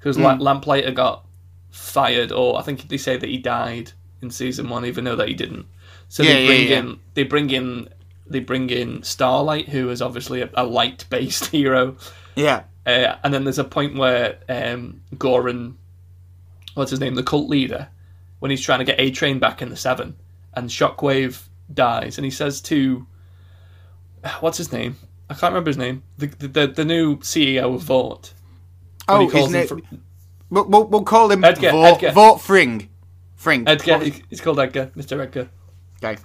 Because Hmm. Lamplighter got fired, or I think they say that he died in season one, even though that he didn't. So Yeah, they yeah, bring yeah. in they bring in they bring in Starlight, who is obviously a, a light based hero. Yeah. Uh, and then there's a point where um, Goran, what's his name, the cult leader, when he's trying to get A Train back in the Seven, and Shockwave dies, and he says to, what's his name? I can't remember his name. The the, the, the new CEO of Vought. When Oh, he calls isn't him it? fr- We'll, we'll, we'll call him Edgar, Vought, Edgar. Vought Fring. Fring. Edgar. He's called Edgar, Mr. Edgar. Okay.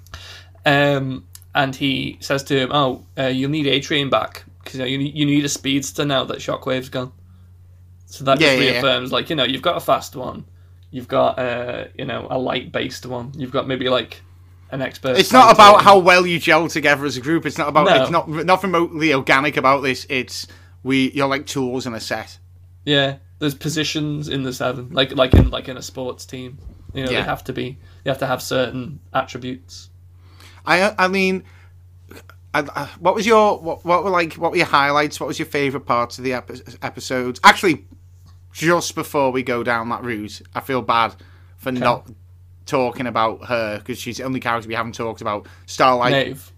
Um, and he says to him, "Oh, uh, you'll need A Train back because you, know, you need you need a speedster now that Shockwave's gone." So that Yeah, just yeah, yeah. reaffirms, like you know, you've got a fast one, you've got uh, you know a light based one, you've got maybe like an expert. It's not fighter. about how well you gel together as a group. It's not about. No. It's not not remotely organic about this. It's we. You're like tools in a set. Yeah. There's positions in the seven, like like in like in a sports team. You know, Yeah. they have to be. You have to have certain attributes. I uh, I mean, I, I, what was your what, what were like what were your highlights? What was your favorite parts of the epi- episodes? Actually, just before we go down that route, I feel bad for not talking about her because she's the only character we haven't talked about. Starlight. Maeve.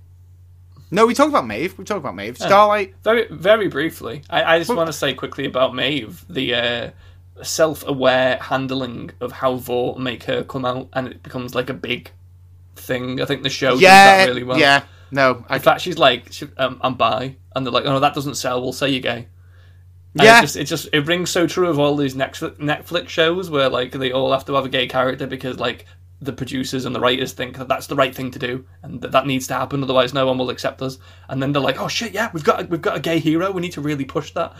No, we talked about Maeve. We talked about Maeve. Starlight. Very, very briefly, I, I just want to say quickly about Maeve the uh, self-aware handling of how Vought make her come out, and it becomes like a big thing. I think the show does that really well. yeah. No, I In fact, she's like, she, um, "I'm bi," and they're like, "Oh no, that doesn't sell. We'll say you're gay." And Yeah. it just, it just it rings so true of all these Netflix Netflix shows where like they all have to have a gay character because like the producers and the writers think that that's the right thing to do and that that needs to happen otherwise no one will accept us and then they're like oh shit yeah we've got a, we've got a gay hero we need to really push that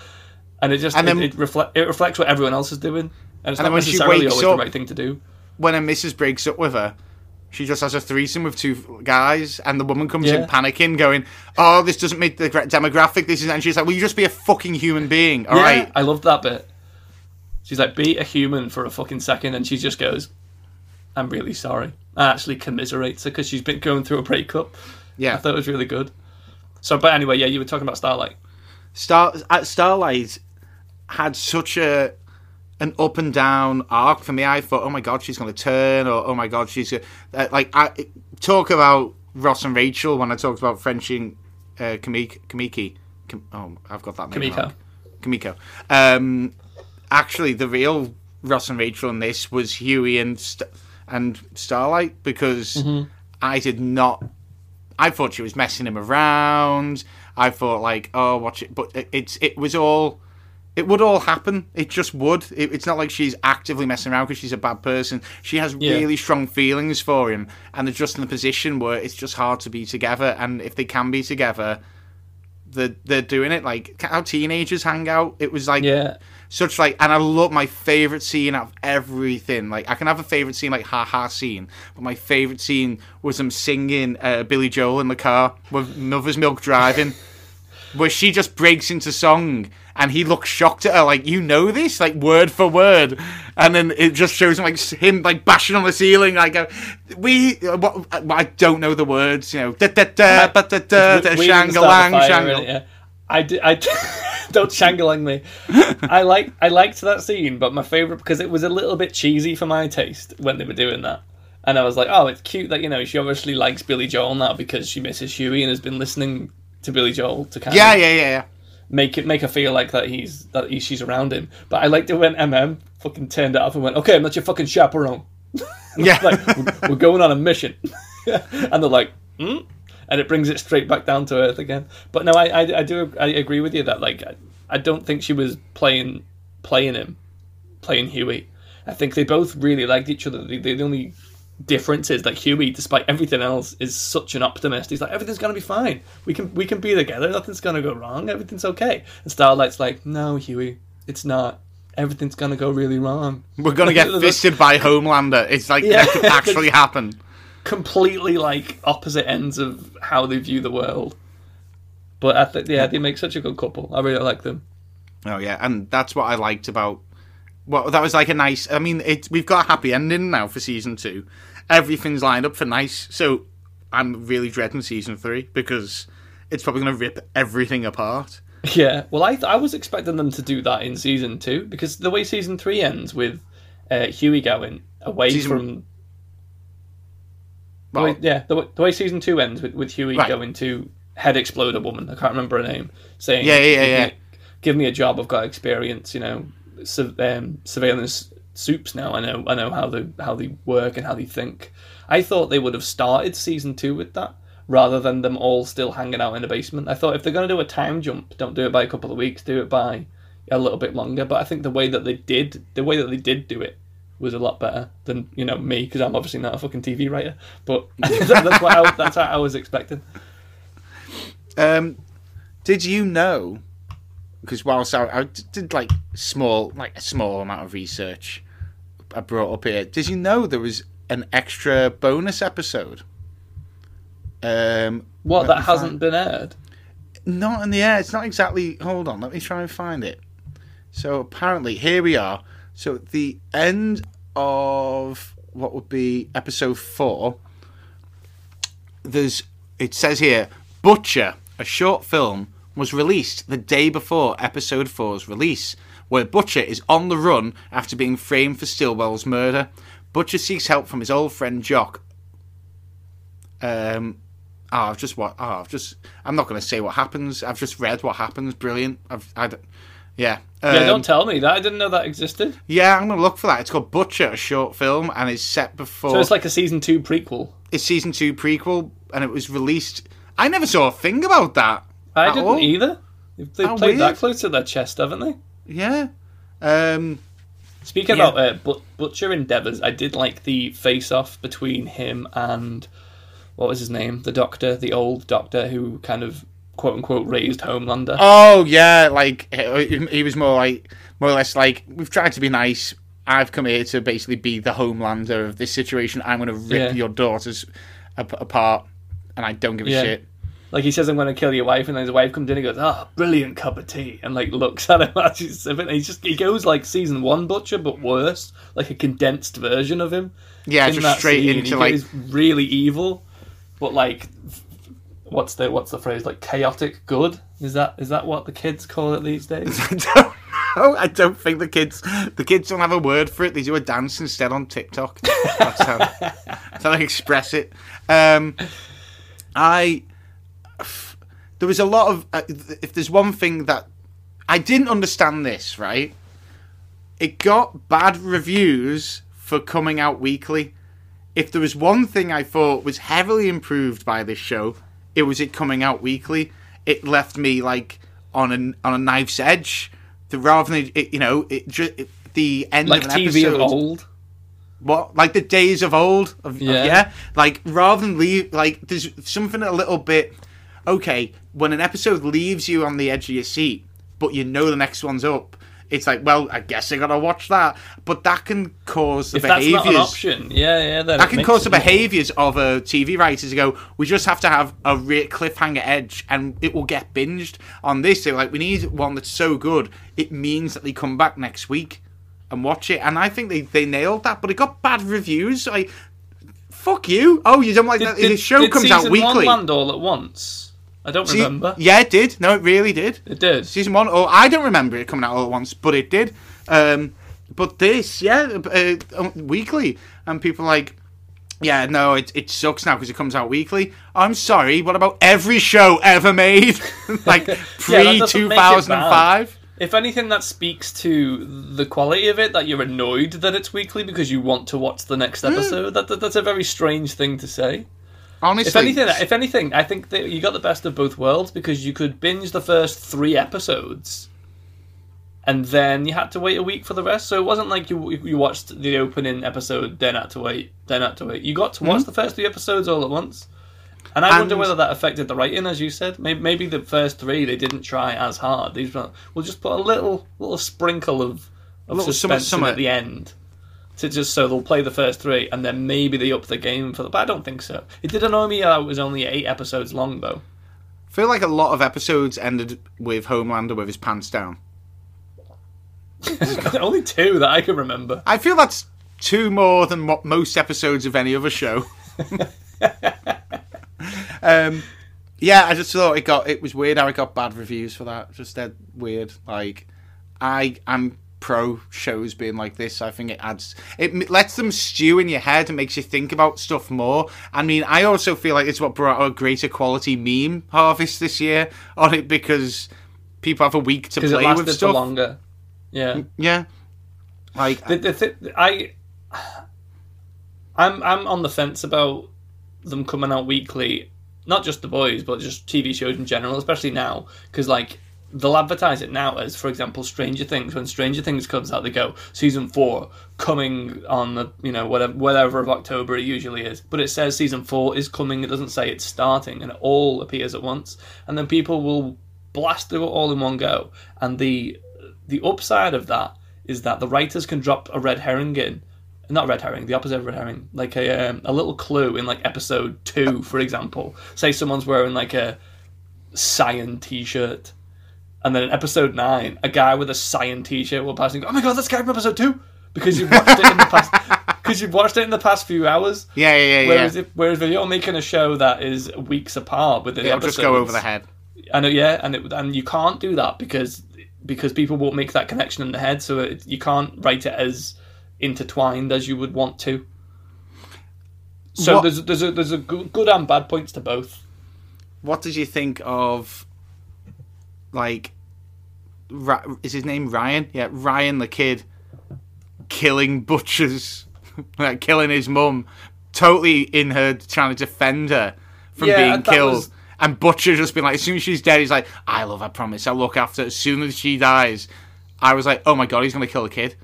and it just And it, then- it, reflect, it reflects what everyone else is doing and it's And not then when she necessarily always up- the right thing to do when a missus breaks up with her, she just has a threesome with two guys, and the woman comes in panicking, going, "Oh, this doesn't meet the demographic. This is," and she's like, "Will you just be a fucking human being? All yeah right." I loved that bit she's like be a human for a fucking second and she just goes I'm really sorry I actually commiserates her because she's been going through a breakup Yeah. I thought it was really good. So, but anyway, yeah, you were talking about Starlight. Star at Starlight had such a an up and down arc for me. I thought, oh my god, she's going to turn, or oh my god, she's uh, like I talk about Ross and Rachel when I talked about French and uh, Kamiki. Kamiki. Kam- oh, I've got that name Kimiko. wrong. Kimiko. Um, actually, the real Ross and Rachel in this was Huey and St- and Starlight because mm-hmm. I did not. I thought she was messing him around. I thought like, oh, watch it, but it, it's it was all. It would all happen. It just would. It, it's not like she's actively messing around because she's a bad person. She has Yeah. really strong feelings for him, and they're just in a position where it's just hard to be together. And if they can be together, they're they're doing it. Like how teenagers hang out. It was like Yeah, such like and I love my favorite scene out of everything. Like I can have a favorite scene like ha ha scene, but my favorite scene was them singing uh, Billy Joel in the car with Mother's Milk driving, where she just breaks into song and he looks shocked at her like you know this like word for word, and then it just shows him like him like bashing on the ceiling like uh, we uh, what, I don't know the words you know da da da da da da da We- we didn't start shangalang the fire, shangal. yeah. I did. I don't shangalang me. I like. I liked that scene, but my favorite because it was a little bit cheesy for my taste when they were doing that. And I was like, oh, it's cute that you know she obviously likes Billy Joel now because she misses Huey and has been listening to Billy Joel to kind Yeah of yeah yeah yeah. make it make her feel like that he's that he, she's around him. But I liked it when MM fucking turned it off and went, okay, I'm not your fucking chaperone. Yeah. like we're, we're going on a mission, and they're like, hmm? and it brings it straight back down to earth again. But no, I, I, I do I agree with you that like I, I don't think she was playing playing him, playing Huey. I think they both really liked each other. The, they the only difference is that Huey, despite everything else, is such an optimist. He's like everything's gonna be fine. We can we can be together. Nothing's gonna go wrong. Everything's okay. And Starlight's like, no, Huey, it's not. Everything's gonna go really wrong. We're gonna get fisted by Homelander. It's like Yeah. that could actually happen. completely like opposite ends of how they view the world. But I think yeah, they make such a good couple. I really like them. Oh yeah, and that's what I liked about. Well, that was like a nice. I mean, it. We've got a happy ending now for season two. Everything's lined up for nice. So I'm really dreading season three because it's probably gonna rip everything apart. Yeah. Well, I I was expecting them to do that in season two because the way season three ends with uh, Huey going away Season- from The way, yeah, the, way- the way season two ends with, with Huey Right. going to head exploder woman, I can't remember her name, saying, Yeah, yeah, yeah, give yeah. Me, give me a job, I've got experience, you know, su- um, surveillance soups now. I know, I know how they how they work and how they think. I thought they would have started season two with that rather than them all still hanging out in the basement. I thought if they're to do a time jump, don't do it by a couple of weeks, do it by a little bit longer. But I think the way that they did, the way that they did do it, was a lot better than you know me because I'm obviously not a fucking TV writer. But that's what I, that's what I was expecting. Um, did you know? Because whilst I, I did like small, like a small amount of research, I brought up here. Did you know there was an extra bonus episode? Um, What that hasn't find- been aired. not in the air. It's not exactly. Hold on, let me try and find it. So apparently, here we are. So at the end of what would be episode four, there's. It says here, Butcher, a short film, was released the day before episode four's release, where Butcher is on the run after being framed for Stillwell's murder. Butcher seeks help from his old friend Jock. Um, Oh, I've just what? Oh, I've just. I'm not going to say what happens. I've just read what happens. Brilliant. I've. I, don't- yeah. Um, Yeah, don't tell me that. I didn't know that existed. yeah, I'm going to look for that. It's called Butcher, a short film, and it's set before. So it's like a season two prequel. it's season two prequel, and it was released. I never saw a thing about that. I didn't all. either. They've How played that close to their chest, haven't they? Yeah. Um. Speaking Yeah. about uh, but- Butcher Endeavors, I did like the face off between him and what was his name? The doctor, the old doctor who kind of quote unquote raised Homelander. Oh yeah, like he, was more like more or less like we've tried to be nice. I've come here to basically be the homelander of this situation. I'm going to rip Yeah. your daughters ap- apart, and I don't give a Yeah. shit. Like he says, "I'm going to kill your wife," and then his wife comes in and goes, "Ah, brilliant cup of tea," and like looks at him as he's sipping. He just he goes like season one Butcher, but worse, like a condensed version of him. Yeah, in just straight scene. into he like really evil, but like, what's the what's the phrase? Like chaotic good. Is that is that what the kids call it these days? I don't. I don't think the kids the kids don't have a word for it. They do a dance instead on TikTok. That's how, that's how they express it. Um, I there was a lot of uh, if there's one thing that I didn't understand this right. It got bad reviews for coming out weekly. If there was one thing I thought was heavily improved by this show, it was it coming out weekly. It left me like on a on a knife's edge. The rather than it, you know, it just it, the end like of an TV episode. of old. What like the days of old? Of, of- Yeah. yeah. Like rather than leave, like there's something a little bit. Okay, when an episode leaves you on the edge of your seat, but you know the next one's up, it's like, well, I guess I gotta watch that. But that can cause the If that's behaviors. not an option, yeah, yeah, then that can cause the more- behaviors of a TV writer to go. We just have to have a real cliffhanger edge, and it will get binged. On this, they're like, we need one that's so good it means that they come back next week and watch it. And I think they, they nailed that, but it got bad reviews. Like, fuck you. Oh, you don't like that? the show did comes out weekly. One land all at once. I don't See- remember. Yeah, it did. No, it really did. It did. Season one. Oh, I don't remember it coming out all at once, but it did. Um, but this, yeah, uh, uh, weekly, and people like, yeah, no, it it sucks now because it comes out weekly. I'm sorry. What about every show ever made, like pre two thousand and five? If anything, that speaks to the quality of it. That you're annoyed that it's weekly because you want to watch the next Hmm. episode. That, that that's a very strange thing to say. Honestly, If anything, if anything, I think that you got the best of both worlds because you could binge the first three episodes, and then you had to wait a week for the rest. So it wasn't like you you watched the opening episode, then had to wait, then had to wait. You got to watch mm-hmm. the first three episodes all at once. And I wonder whether that affected the writing, as you said. Maybe, maybe the first three they didn't try as hard. These we'll just put a little little sprinkle of, of little suspense something- in at the end to just so they'll play the first three and then maybe they up the game for the. But I don't think so. It did annoy me that it was only eight episodes long though. I feel like a lot of episodes ended with Homelander with his pants down. only two that I can remember. I feel that's two more than what most episodes of any other show. um, yeah, I just thought it got it was weird how it got bad reviews for that. Just dead weird. Like, I I'm pro shows being like this. I think it adds it lets them stew in your head and makes you think about stuff more. I mean, I also feel like it's what brought a greater quality meme harvest this year on it because people have a week to because it play with stuff. longer. Yeah. Mm, yeah, like The, the th- I, I'm I'm on the fence about them coming out weekly. Not just the boys, but just TV shows in general, especially now, because like they'll advertise it now as, for example, Stranger Things. When Stranger Things comes out, they go season four coming on the you know whatever whatever of October it usually is, but it says season four is coming. It doesn't say it's starting, and it all appears at once, and then people will blast through it all in one go. And the the upside of that is that the writers can drop a red herring in. Not red herring, the opposite of red herring. Like a um, a little clue in like episode two, for example. Say someone's wearing like a cyan t-shirt, and then in episode nine, a guy with a cyan t-shirt will pass and go, "Oh my god, that's guy from episode two! because you've watched it in the past because you've watched it in the past few hours. yeah, yeah, yeah. Whereas yeah. if whereas if you're making a show that is weeks apart within It'll episodes, just go over the head. I know, yeah, and it, and you can't do that because because people won't make that connection in the head, so it, you can't write it as intertwined as you would want to. So What- there's there's a there's a good and bad points to both. What did you think of, like, Ra- is his name Ryan? Yeah, Ryan the kid killing butchers, like killing his mum, totally in her trying to defend her from Yeah, being killed. was- And Butcher just been like, as soon as she's dead, he's like, I love her, promise, I'll look after her. As soon as she dies, I was like, oh my god, he's going to kill the kid.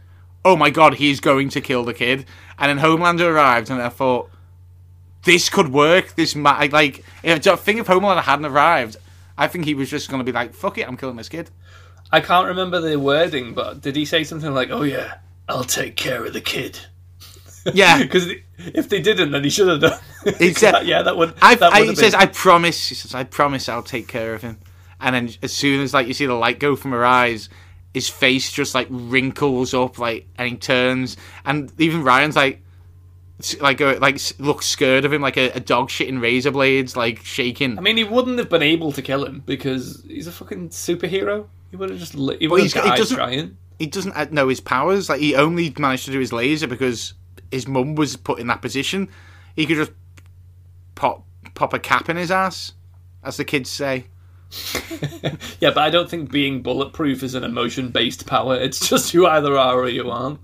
Oh my god, he's going to kill the kid. And then Homelander arrived, and I thought, this could work. This might, like, if, think if Homelander hadn't arrived, I think he was just going to be like, fuck it, I'm killing this kid. I can't remember the wording, but did he say something like, "Oh yeah, I'll take care of the kid"? Yeah. Because if they didn't, then he should have done. He said- yeah, that would. I, that I, he have says, I promise. He says, I promise I'll take care of him. And then as soon as like you see the light go from her eyes, his face just like wrinkles up, like, and he turns, and even Ryan's like, like, uh, like look scared of him, like a, a dog shitting razor blades, like shaking. I mean, he wouldn't have been able to kill him because he's a fucking superhero. He would have just. Li- he would have he died doesn't- trying. he doesn't know his powers. Like he only managed to do his laser because his mum was put in that position. He could just pop pop a cap in his ass, as the kids say. Yeah, but I don't think being bulletproof is an emotion-based power. It's just you either are or you aren't.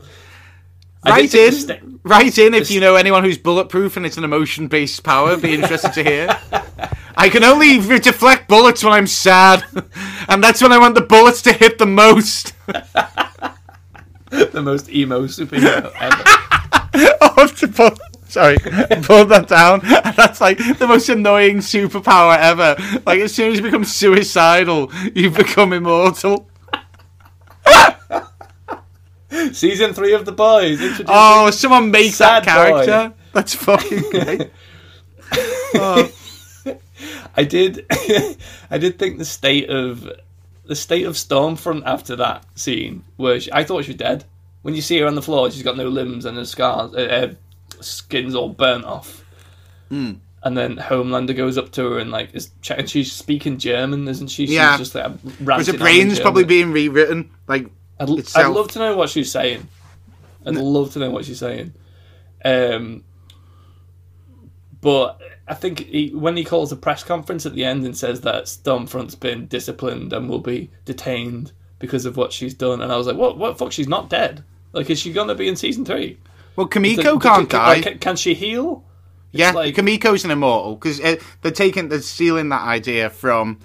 Write in, sta- write in if you know anyone who's bulletproof and it's an emotion based power. Be interested to hear. I can only deflect bullets when I'm sad, and that's when I want the bullets to hit the most. the most emo superhero ever. oh, to pull, sorry, pull that down. That's like the most annoying superpower ever. Like as soon as you become suicidal, you become immortal. Season three of The Boys. Oh, someone make that character. That's fucking great. Oh, I did, I did think the state of the state of Stormfront after that scene, where she, I thought she was dead. When you see her on the floor, she's got no limbs and her scars, her, uh, skin's all burnt off. Hmm. And then Homelander goes up to her and like is che- and she's speaking German, isn't she? She's Yeah. just like because ranting on in brain's probably being rewritten. Like I'd, l- I'd love to know what she's saying. I'd love to know what she's saying. Um, but I think he, when he calls a press conference at the end and says that Stormfront's been disciplined and will be detained because of what she's done, and I was like, "What? What? Fuck? She's not dead. Like, is she gonna be in season three? well, Kimiko Can- can't can- die. can, can she heal? Yeah, like- Kimiko's an immortal because uh, they're taking, they're stealing that idea from.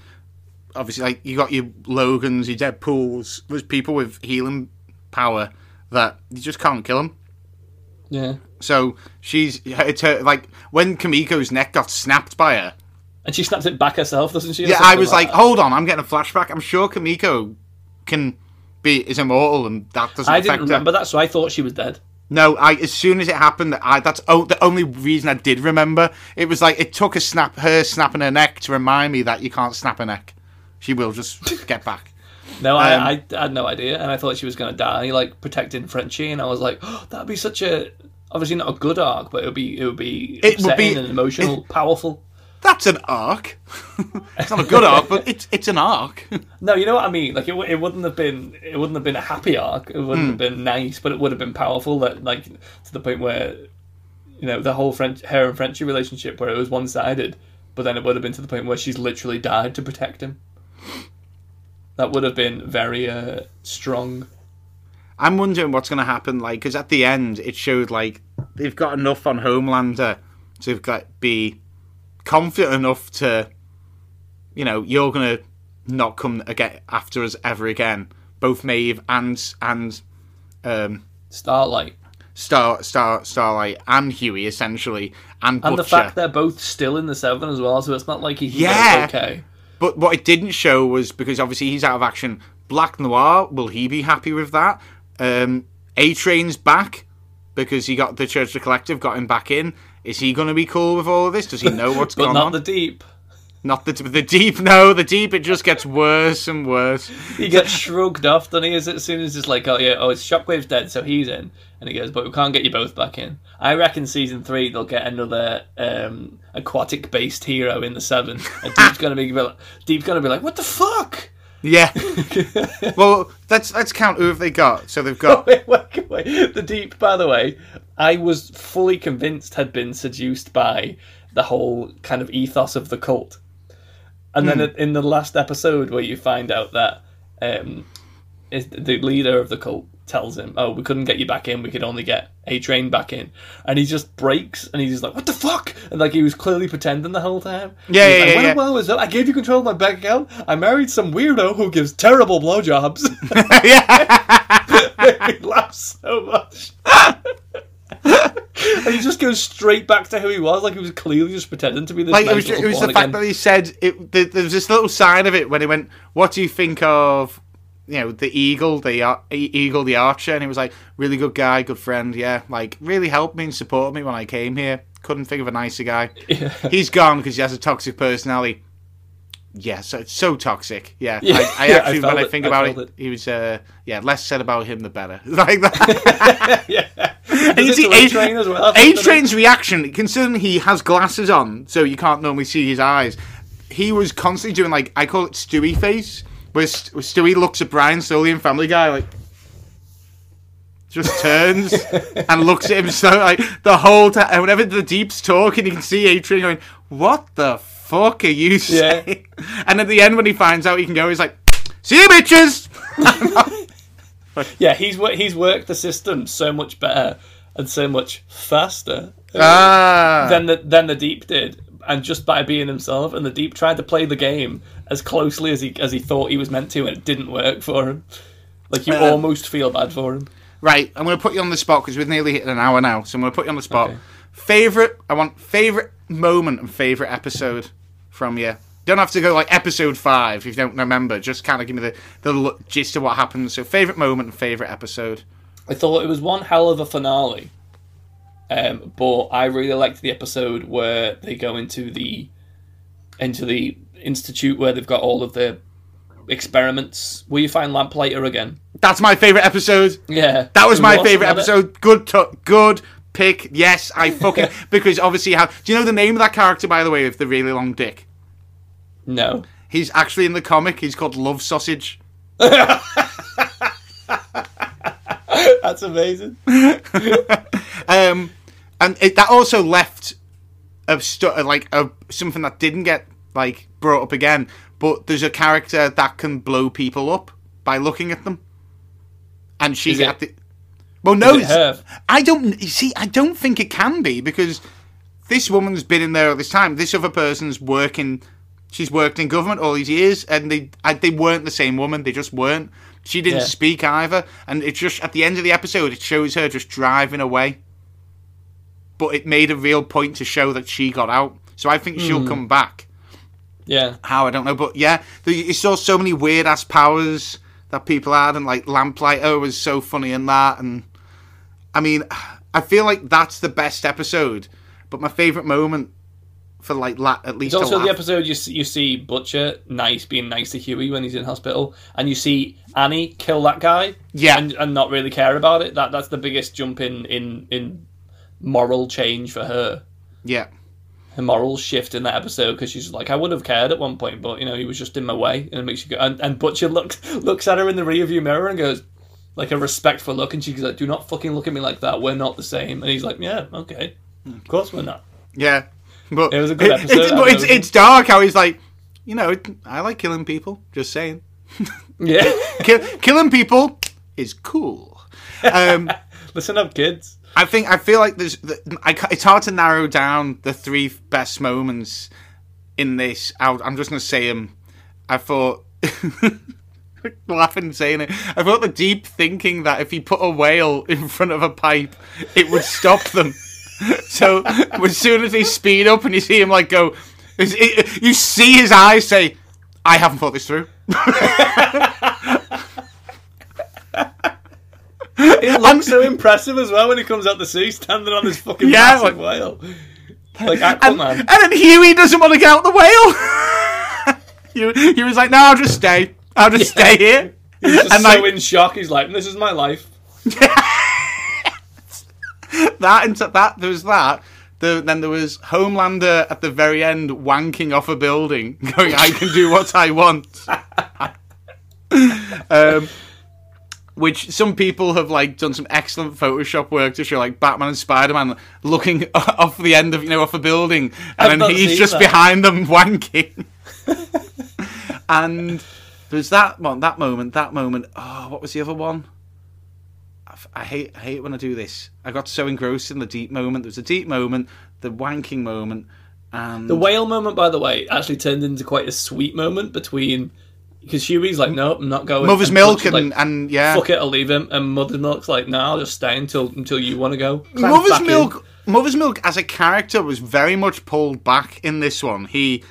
Obviously, like you got your Logans, your Deadpool's. There's people with healing power that you just can't kill them. Yeah. So she's it's her like when Kimiko's neck got snapped by her. And she snaps it back herself, doesn't she? Yeah, I was like, that? hold on, I'm getting a flashback. I'm sure Kamiko can be is immortal, and that doesn't I affect didn't her. remember that, so I thought she was dead. No, I as soon as it happened, I that's oh, the only reason I did remember. It was like it took a snap, her snapping her neck to remind me that you can't snap a neck. She will just get back. No, Um, I, I had no idea, and I thought she was going to die, like protecting Frenchie, and I was like, oh, that'd be such a obviously not a good arc, but it would be it would be It would be- and emotional, powerful. that's an arc. it's not a good arc, but it's it's an arc. No, you know what I mean. Like it, it wouldn't have been it wouldn't have been a happy arc. It wouldn't have been nice, but it would have been powerful. That like to the point where you know the whole French her and Frenchie relationship where it was one sided, but then it would have been to the point where she's literally died to protect him. That would have been very uh, strong. I'm wondering what's going to happen, like, because at the end it showed like they've got enough on Homelander to be confident enough to, you know, you're going to not come again after us ever again. Both Maeve and and um, Starlight. Star Star Starlight and Huey essentially, and, And Butcher. the fact they're both still in the seven as well, so it's not like he Yeah. okay. But what it didn't show was because obviously he's out of action. Black Noir, will he be happy with that? Um, A Train's back because he got the Church of the Collective, got him back in. Is he going to be cool with all of this? Does he know what's But going not on? the deep. Not the the deep. No, the deep. It just gets worse and worse. He gets shrugged off, doesn't he? As as soon as it's like, oh yeah, oh it's Shockwave's dead, so he's in, and he goes, but we can't get you both back in. I reckon season three they'll get another um, aquatic based hero in the seven. And Deep's gonna be Deep's gonna be like, what the fuck? Yeah. well, let's let's count who have they got. So they've got wait, wait, wait. The Deep, by the way, I was fully convinced had been seduced by the whole kind of ethos of the cult. And then in the last episode, where you find out that um, is the leader of the cult tells him, "Oh, we couldn't get you back in. We could only get A Train back in," and he just breaks and he's just like, "What the fuck?" And like he was clearly pretending the whole time. Yeah, yeah, like, yeah, yeah. well, was up. I gave you control of my bank account. I married some weirdo who gives terrible blowjobs. yeah. he laughs so much. and he just goes straight back to who he was, like he was clearly just pretending to be this. like it nice was, it was the fact that he said it. The, there was this little sign of it when he went, "What do you think of?" You know, the eagle, the ar- E- eagle, the archer, and he was like, "Really good guy, good friend, yeah. Like, really helped me and supported me when I came here. Couldn't think of a nicer guy. He's gone because he has a toxic personality. Yeah, so it's so toxic. Yeah, Yeah, I, I yeah, I actually, when I it, think I about it, it. he was, uh, yeah, less said about him the better. like that. yeah. And you see A- A-Train as well? A Train's reaction, considering he has glasses on, so you can't normally see his eyes, he was constantly doing like I call it Stewie face, where, St- where Stewie looks at Brian slowly in Family Guy, like just turns and looks at him so like the whole time. And whenever the deep's talking, you can see A Train going, "What the fuck are you saying?" And at the end, when he finds out he can go, he's like, "See you, bitches." Yeah, he's he's worked the system so much better and so much faster Ah, than the than the Deep did, and just by being himself. And the Deep tried to play the game as closely as he as he thought he was meant to, and it didn't work for him. Like you Uh, almost feel bad for him. Right, I'm going to put you on the spot because we've nearly hit an hour now. So I'm going to put you on the spot. Okay. Favorite, I want favorite moment and favorite episode from you. Don't have to go like episode five if you don't remember. Just kind of give me the the gist of what happened. So favorite moment and favorite episode. I thought it was one hell of a finale. Um, but I really liked the episode where they go into the into the institute where they've got all of the experiments. Will you find Lamplighter again? That's my favorite episode. Yeah, That was my favorite it? episode. Good, t- good pick. Yes, I fucking because obviously how. Do you know the name of that character by the way with the really long dick? No, He's actually in the comic. He's called Love Sausage. that's amazing. Um, and it, that also left a stu- like a something that didn't get like brought up again. But there's a character that can blow people up by looking at them, and she's at the. Well, no, Is it her? I don't see. I don't think it can be because this woman's been in there all this time. This other person's working. She's worked in government all these years, and they I, they weren't the same woman. They just weren't. She didn't Yeah. speak either, and it just at the end of the episode, it shows her just driving away. But it made a real point to show that she got out. So I think Hmm. she'll come back. Yeah, How I don't know, but yeah, you saw so many weird ass powers that people had, and like Lamplighter was so funny in that, and I mean, I feel like that's the best episode. But my favorite moment for like la- at least it's also the episode you see, you see Butcher nice being nice to Huey when he's in hospital, and you see Annie kill that guy, Yeah. and, and not really care about it. That that's the biggest jump in in in moral change for her. yeah. her moral shift in that episode because she's like, I would have cared at one point, but you know, he was just in my way, and it makes you go. And, and Butcher looks looks at her in the rearview mirror and goes, like a respectful look, and she's like, "Do not fucking look at me like that. We're not the same." And he's like, "Yeah, okay, of course we're not." Yeah, but It was a good it- episode. It's, I but it's, it's dark how he's like, you know, I like killing people. Just saying, Yeah, Kill, killing people is cool. Um, listen up, kids. I think I feel like there's. the- I, it's hard to narrow down the three best moments in this. Out. I'm just gonna say them. I thought. laughing saying it. I thought the deep thinking that if he put a whale in front of a pipe, it would stop them. So as soon as they speed up and you see him like go, you see his eyes say, "I haven't thought this through." It looks so impressive as well when he comes out the sea, standing on this fucking Yeah, massive like- whale, like and, Aquaman. and then Huey doesn't want to get out the whale. Huey, he was like, "No, I'll just stay. I'll just stay here." He's just and so like in shock. He's like, "This is my life." that and that there was that. The, then there was Homelander at the very end wanking off a building, going, "I can do what I want." um, which some people have like done some excellent Photoshop work to show, like Batman and Spider Man looking off the end of you know off a building, and then he's just that. behind them wanking. and there's that one, that moment, that moment. Oh, what was the other one? I f- I hate, I hate when I do this. I got so engrossed in the deep moment. There was a deep moment, the wanking moment, and The whale moment, by the way, actually turned into quite a sweet moment between because Huey's like, "No, I'm not going." Mother's Milk and, like, and yeah, fuck it, I'll leave him. And Mother's Milk's like, no, I'll just stay until until you want to go. Mother's back in. Milk. Mother's Milk as a character was very much pulled back in this one. He,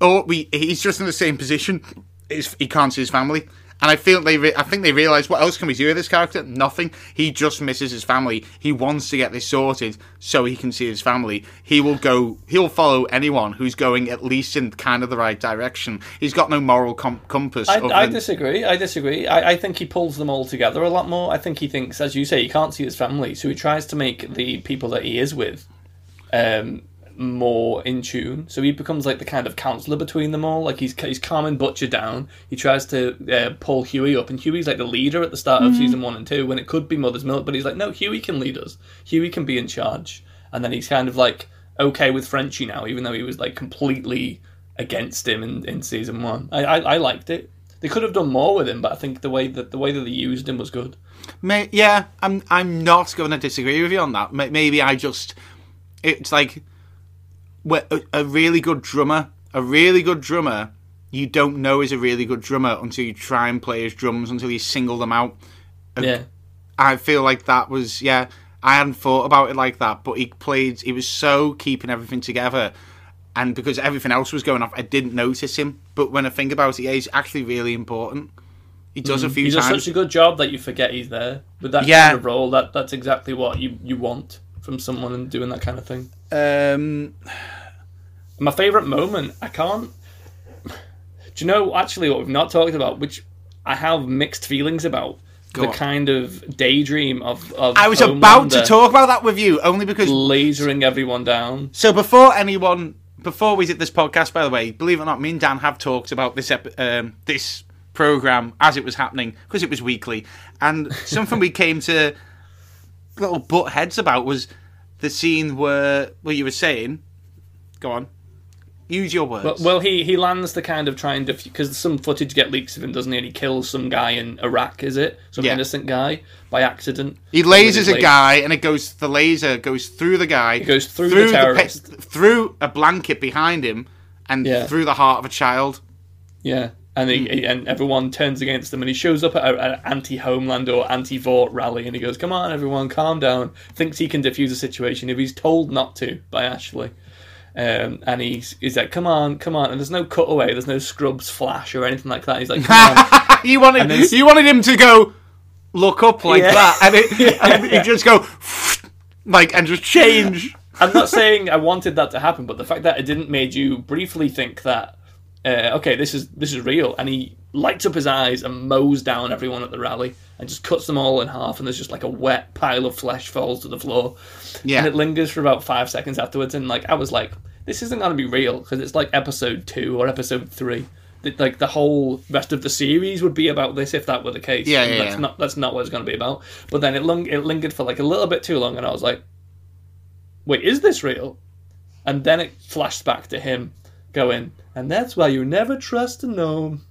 oh, we he's just in the same position. His, he can't see his family, and I feel they. Re- I think they realize what else can we do with this character? Nothing. He just misses his family. He wants to get this sorted so he can see his family. He will go. He'll follow anyone who's going at least in kind of the right direction. He's got no moral com- compass. I, I than- disagree. I disagree. I, I think he pulls them all together a lot more. I think he thinks, as you say, he can't see his family, so he tries to make the people that he is with um, more in tune. So he becomes like the kind of counselor between them all. Like he's he's calming Butcher down. He tries to uh, pull Huey up, and Huey's like the leader at the start of season one and two when it could be Mother's Milk, but he's like, no, Huey can lead us. Huey can be in charge, and then he's kind of like okay with Frenchie now, even though he was like completely against him in, in season one. I, I I liked it. They could have done more with him, but I think the way that the way that they used him was good. May, yeah, I'm. I'm not going to disagree with you on that. Maybe I just. It's like, a, a really good drummer. A really good drummer. You don't know is a really good drummer until you try and play his drums until you single them out. Yeah. I feel like that was yeah. I hadn't thought about it like that, but he played. He was so keeping everything together, and because everything else was going off, I didn't notice him. But when I think about it, yeah, he's actually really important. He does a mm. few He does times. such a good job that you forget he's there. With that Yeah. kind of role, that that's exactly what you, you want from someone and doing that kind of thing. Um, My favourite moment, I can't. Do you know actually what we've not talked about, which I have mixed feelings about? Go the on. kind of daydream of, of I was about to talk about that with you, only because. lasering everyone down. So before anyone, before we did this podcast, by the way, believe it or not, me and Dan have talked about this epi- um, this program as it was happening because it was weekly, and something we came to little butt heads about was the scene where where you were saying, "Go on, use your words." Well, well, he, he lands the kind of trying to because some footage get leaks of him, doesn't he? And he kills some guy in Iraq, is it? Some Yeah. innocent guy by accident. he lasers a guy, and it goes. The laser goes through the guy. It goes through the terrorist. through a blanket behind him, and Yeah. through the heart of a child. Yeah, and he, he- and everyone turns against him, and he shows up at an anti-Homeland or anti-Vought rally, and he goes, "Come on, everyone, calm down." Thinks he can defuse the situation if he's told not to by Ashley. Um, and he's, he's like, "Come on, come on!" And there's no cutaway, there's no scrubs flash or anything like that. He's like, "Come on." you wanted you wanted him to go look up like Yeah. that, and it and he just go like and just change. I'm not saying I wanted that to happen, but the fact that it didn't made you briefly think that uh, okay, this is this is real, and he lights up his eyes and mows down everyone at the rally and just cuts them all in half, and there's just like a wet pile of flesh falls to the floor, Yeah. and it lingers for about five seconds afterwards, and like I was like, this isn't going to be real because it's like episode two or episode three. That, Like the whole rest of the series would be about this if that were the case. Yeah, yeah, That's yeah. not that's not what it's going to be about. But then it lung- it lingered for like a little bit too long, and I was like, wait, is this real? And then it flashed back to him going, and that's why you never trust a gnome.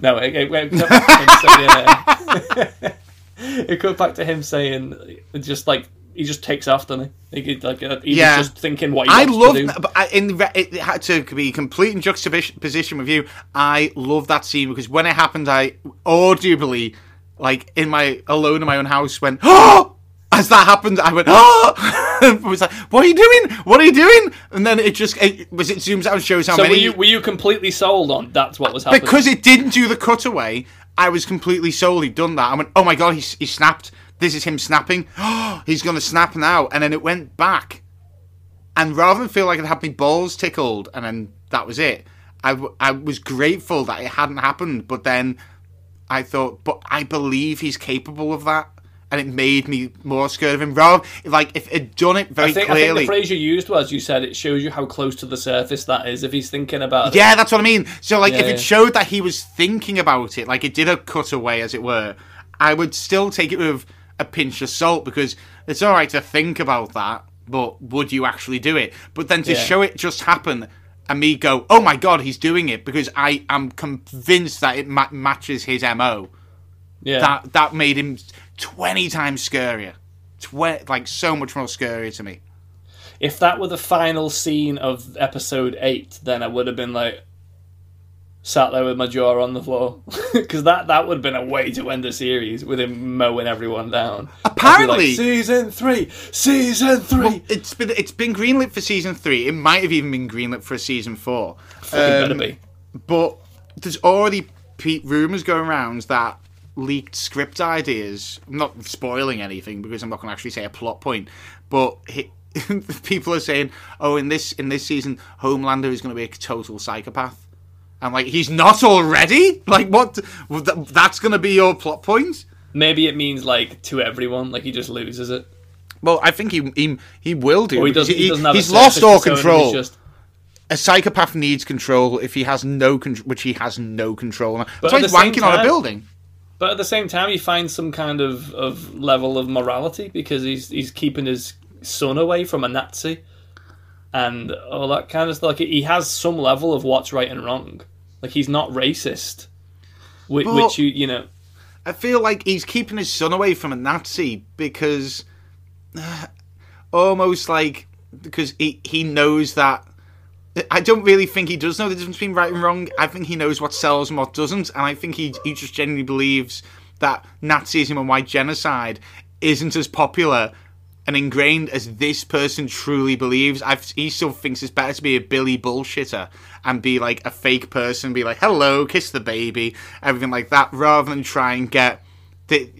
No, it, it, it back to him saying, uh, it back to him saying, just like he just takes off, doesn't he? like, uh, he's Yeah. just thinking what he I love to that, but I, in it had to be complete in juxtaposition with you. I love that scene because when it happened, I audibly, like in my alone in my own house, went oh. As that happened, I went oh. Was like, "What are you doing? What are you doing?" And then it just it was it zooms out and shows how So many. were you were you completely sold on that's what was happening? because it didn't do the cutaway, I was completely sold. He'd done that. I went, oh my god, he's, he snapped. This is him snapping. he's going to snap now. And then it went back. And rather than feel like it had my balls tickled and then that was it, I, w- I was grateful that it hadn't happened. But then I thought, but I believe he's capable of that. And it made me more scared of him. Rather, like, if it done it very I think, I think clearly. the phrase you used was you said it shows you how close to the surface that is if he's thinking about it. Yeah, that's what I mean. So, like, if Yeah, it yeah. showed that he was thinking about it, like it did a cutaway, as it were, I would still take it with a pinch of salt because it's all right to think about that, but would you actually do it? But then to Yeah. show it just happen and me go, oh my god, he's doing it because I am convinced that it ma- matches his mo. yeah. That that made him twenty times scarier, Twe- like so much more scarier to me. if that were the final scene of episode eight, then I would have been like sat there with my jaw on the floor because that that would have been a way to end the series with him mowing everyone down. I'd like, Apparently- season three, season three. It's been it's been greenlit for season three. It might have even been greenlit for a season four. Fucking Um, better be. But there's already pe- rumors going around that leaked script ideas. I'm not spoiling anything because I'm not going to actually say a plot point, but he, people are saying, "Oh, in this in this season, Homelander is going to be a total psychopath." I'm like, he's not already. Like, what? That's going to be your plot point. Maybe it means like to everyone, like he just loses it. Well, I think he he, he will do. Or he doesn't. He, doesn't have a he's lost all control. Just, a psychopath needs control if he has no control, which he has no control. on. But That's why he's wanking on a building. But at the same time, he finds some kind of, of level of morality because he's he's keeping his son away from a Nazi, and all that kind of stuff. Like he has some level of what's right and wrong. Like he's not racist, which, which you you know. I feel like he's keeping his son away from a Nazi because uh, almost like because he he knows that. I don't really think he does know the difference between right and wrong. I think he knows what sells and what doesn't, and I think he he just genuinely believes that Nazism and white genocide isn't as popular and ingrained as this person truly believes. I've, he still thinks it's better to be a Billy bullshitter and be like a fake person, be like, hello, kiss the baby, everything like that, rather than try and get the,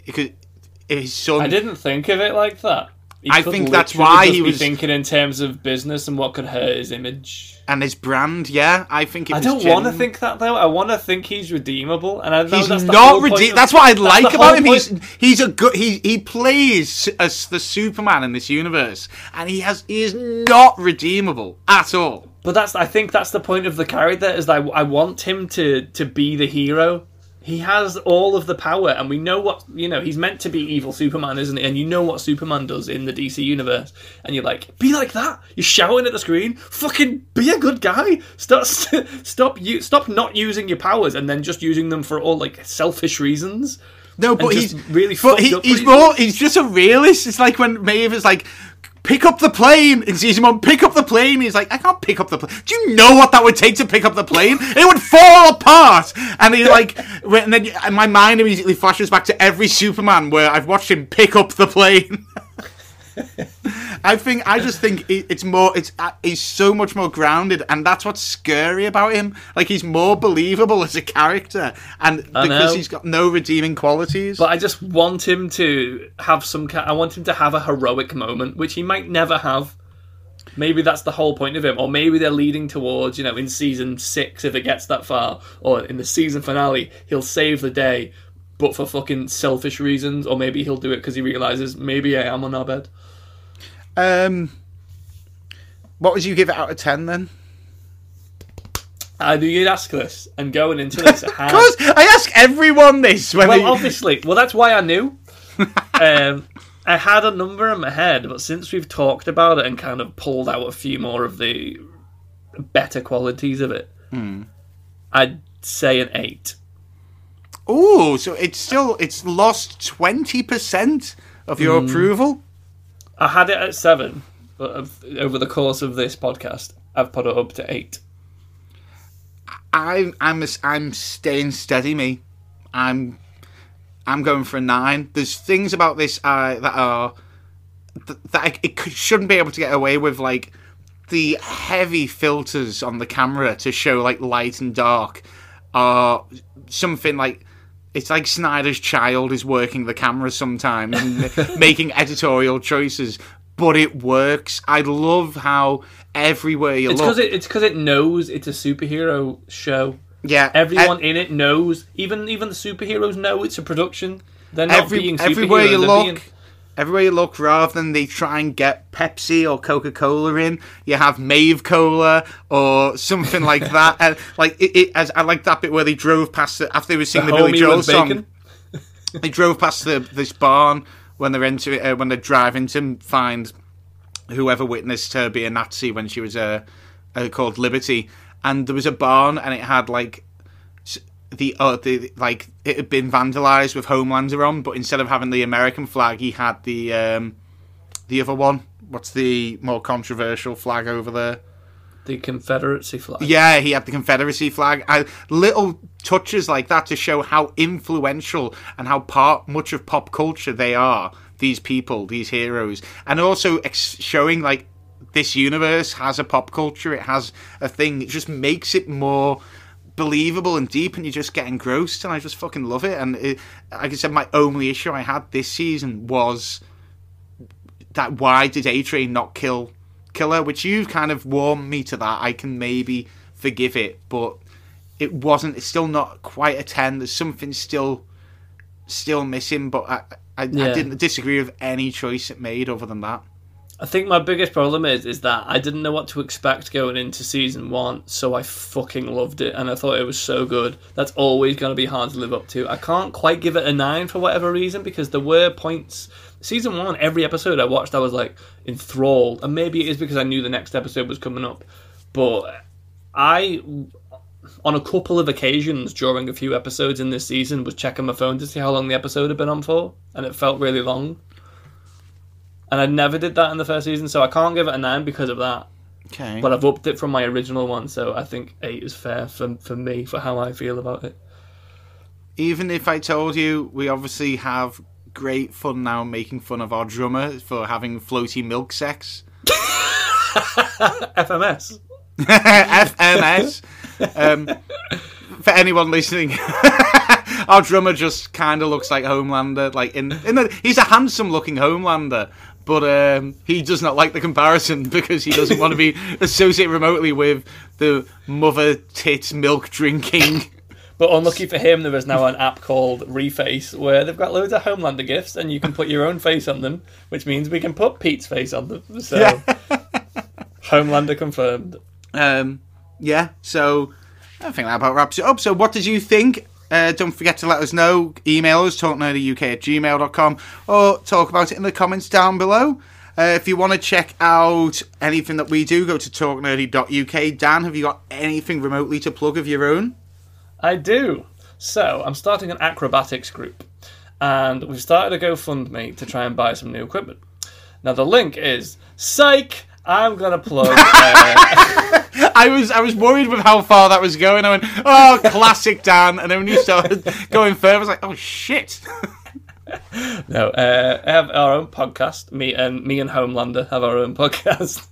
his son. I didn't think of it like that. He I think that's why just he be was- thinking in terms of business and what could hurt his image. and his brand, yeah, I think it I was don't want to think that though. I want to think he's redeemable, and I know He's that's not whole point redeemed. of- That's what I like about him. point- He's he's a good. He he plays as the Superman in this universe, and he has he is not redeemable at all. But that's I think that's the point of the character is that I, I want him to to be the hero. He has all of the power, and we know what you know. He's meant to be evil Superman, isn't he? And you know what Superman does in the DC universe, and you're like, be like that. You're shouting at the screen. Fucking be a good guy. Stop, stop, you stop not using your powers, and then just using them for all like selfish reasons. No, but he's really But he, he's reasons. more. He's just a realist. It's like when Maeve is like. Pick up the plane in season one. Pick up the plane. He's like, I can't pick up the plane. Do you know what that would take to pick up the plane? It would fall apart. And he like, and then and my mind immediately flashes back to every Superman where I've watched him pick up the plane. I think I just think it's more. It's uh, he's so much more grounded, and that's what's scary about him. Like he's more believable as a character, and I because know. he's got no redeeming qualities. But I just want him to have some. I want him to have a heroic moment, which he might never have. Maybe that's the whole point of him, or maybe they're leading towards, you know, in season six, if it gets that far, or in the season finale, he'll save the day, but for fucking selfish reasons, or maybe he'll do it because he realizes maybe I am on our bed. Um, What would you give it out of ten then? I knew you'd ask this, and going into this, Because I ask everyone this when well, they, obviously, well, that's why I knew. um, I had a number in my head, but since we've talked about it and kind of pulled out a few more of the better qualities of it, I'd say an eight. Ooh, so it's still it's lost twenty percent of your Hmm. approval. I had it at seven, but over the course of this podcast, I've put it up to eight. I'm I'm I'm staying steady, me. I'm I'm going for a nine. There's things about this uh, that are that I, it shouldn't be able to get away with, like the heavy filters on the camera to show like light and dark are something like. It's like Snyder's child is working the camera sometimes and making editorial choices, but it works. I love how everywhere you It's look, because it, it's because it knows it's a superhero show. yeah, Everyone in it knows. Even even the superheroes know it's a production. They're not Every, being everywhere you superheroes, look, being- everywhere you look, rather than they try and get Pepsi or Coca Cola in, you have Maeve Cola or something like that. And like it, it, as I like that bit where they drove past the, after they were singing the, Billy Joel song. They drove past the this barn when they're into uh, when they're driving to find whoever witnessed her be a Nazi when she was uh, uh, called Liberty, and there was a barn and it had like the uh, the like it had been vandalized with Homelander on, but instead of having the American flag, he had the um, the other one. What's the more controversial flag over there? The Confederacy flag. Yeah, he had the Confederacy flag. I, little touches like that to show how influential and how part much of pop culture they are. These people, these heroes, and also ex- showing like this universe has a pop culture. It has a thing. It just makes it more believable and deep, and you just get engrossed. And I just fucking love it. And it, like I said, my only issue I had this season was that why did A Train not kill Killer? Which you've kind of warmed me to that. I can maybe forgive it, but it wasn't. It's still not quite a ten. There's something still still missing. But I I, I didn't disagree with any choice it made other than that. I think my biggest problem is is that I didn't know what to expect going into season one, so I fucking loved it and I thought it was so good. That's always going to be hard to live up to. I can't quite give it a nine for whatever reason because there were points. Season one, every episode I watched, I was like enthralled, and maybe it is because I knew the next episode was coming up. But I, on a couple of occasions during a few episodes in this season, was checking my phone to see how long the episode had been on for, and it felt really long and I never did that in the first season, so I can't give it a nine because of that. Okay. But I've upped it from my original one, so I think eight is fair for for me for how I feel about it. Even if I told you, we obviously have great fun now making fun of our drummer for having floaty milk sex. FMS. FMS. Um, for anyone listening, our drummer just kind of looks like Homelander. Like in, in the, he's a handsome-looking Homelander, but um, he does not like the comparison because he doesn't want to be associated remotely with the mother tit milk drinking. But unlucky for him, there is now an app called Reface where they've got loads of Homelander gifts, and you can put your own face on them, which means we can put Pete's face on them. So Homelander confirmed. Um, yeah, so I think that about wraps it up. So, what did you think? Uh, don't forget to let us know. Email us, talknerdyuk at gmail.com, or talk about it in the comments down below. Uh, if you want to check out anything that we do, go to talknerdy.uk. Dan, have you got anything remotely to plug of your own? I do. So I'm starting an acrobatics group, and we've started a GoFundMe to try and buy some new equipment. Now the link is psych. I'm gonna plug. Uh, I was I was worried with how far that was going. I went, oh, classic Dan. And then when you started going further, I was like, oh, shit. no, uh, I have our own podcast. Me and me and Homelander have our own podcast.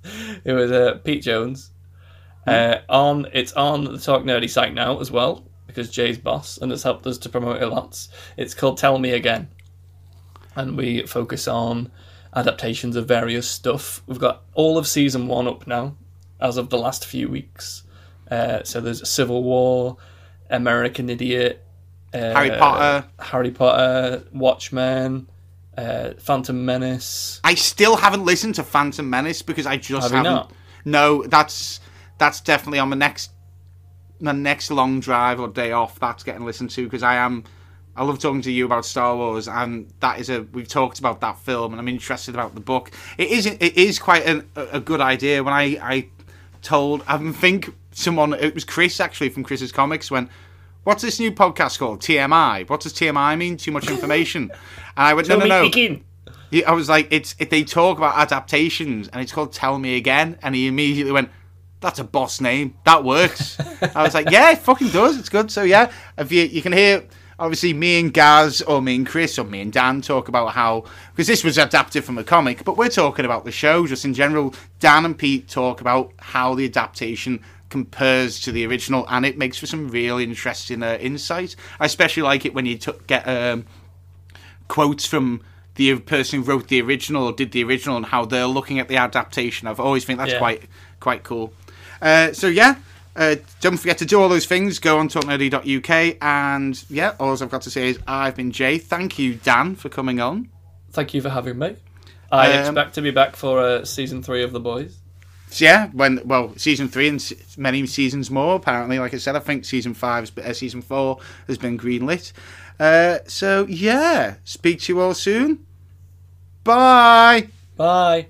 it was uh, Pete Jones. Uh, on it's on the Talk Nerdy site now as well because Jay's boss and has helped us to promote it lots. It's called Tell Me Again, and we focus on adaptations of various stuff. We've got all of season one up now as of the last few weeks. Uh, so there's Civil War, American Idiot, uh, Harry Potter. Harry Potter, Watchmen, uh, Phantom Menace. I still haven't listened to Phantom Menace because I just Have haven't. not? no, that's that's definitely on the next my next long drive or day off. That's getting listened to because I am. I love talking to you about Star Wars, and that is a. We've talked about that film, and I'm interested about the book. It is. It is quite an, a good idea. When I I told, I think someone, it was Chris actually from Chris's Comics, went, "What's this new podcast called? TMI. What does TMI mean? Too much information." And I went, "No, no, no." Begin. He- I was like, "It's if they talk about adaptations, and it's called Tell Me Again," and he immediately went. That's a boss name. That works. I was like, yeah, it fucking does. It's good. So yeah, if you you can hear obviously me and Gaz or me and Chris or me and Dan talk about how because this was adapted from a comic, but we're talking about the show just in general. Dan and Pete talk about how the adaptation compares to the original, and it makes for some real interesting uh, insight. I especially like it when you t- get um, quotes from the person who wrote the original or did the original and how they're looking at the adaptation. I've always think that's Yeah. quite quite cool. Uh, so yeah, uh, don't forget to do all those things. Go on talknerdy.uk and yeah, all I've got to say is I've been Jay. Thank you, Dan, for coming on. Thank you for having me. I Um, expect to be back for uh, season three of The Boys. Yeah, when well, season three and many seasons more. Apparently, like I said, I think season five, uh, season four has been greenlit. Uh, so yeah, speak to you all soon. Bye. Bye.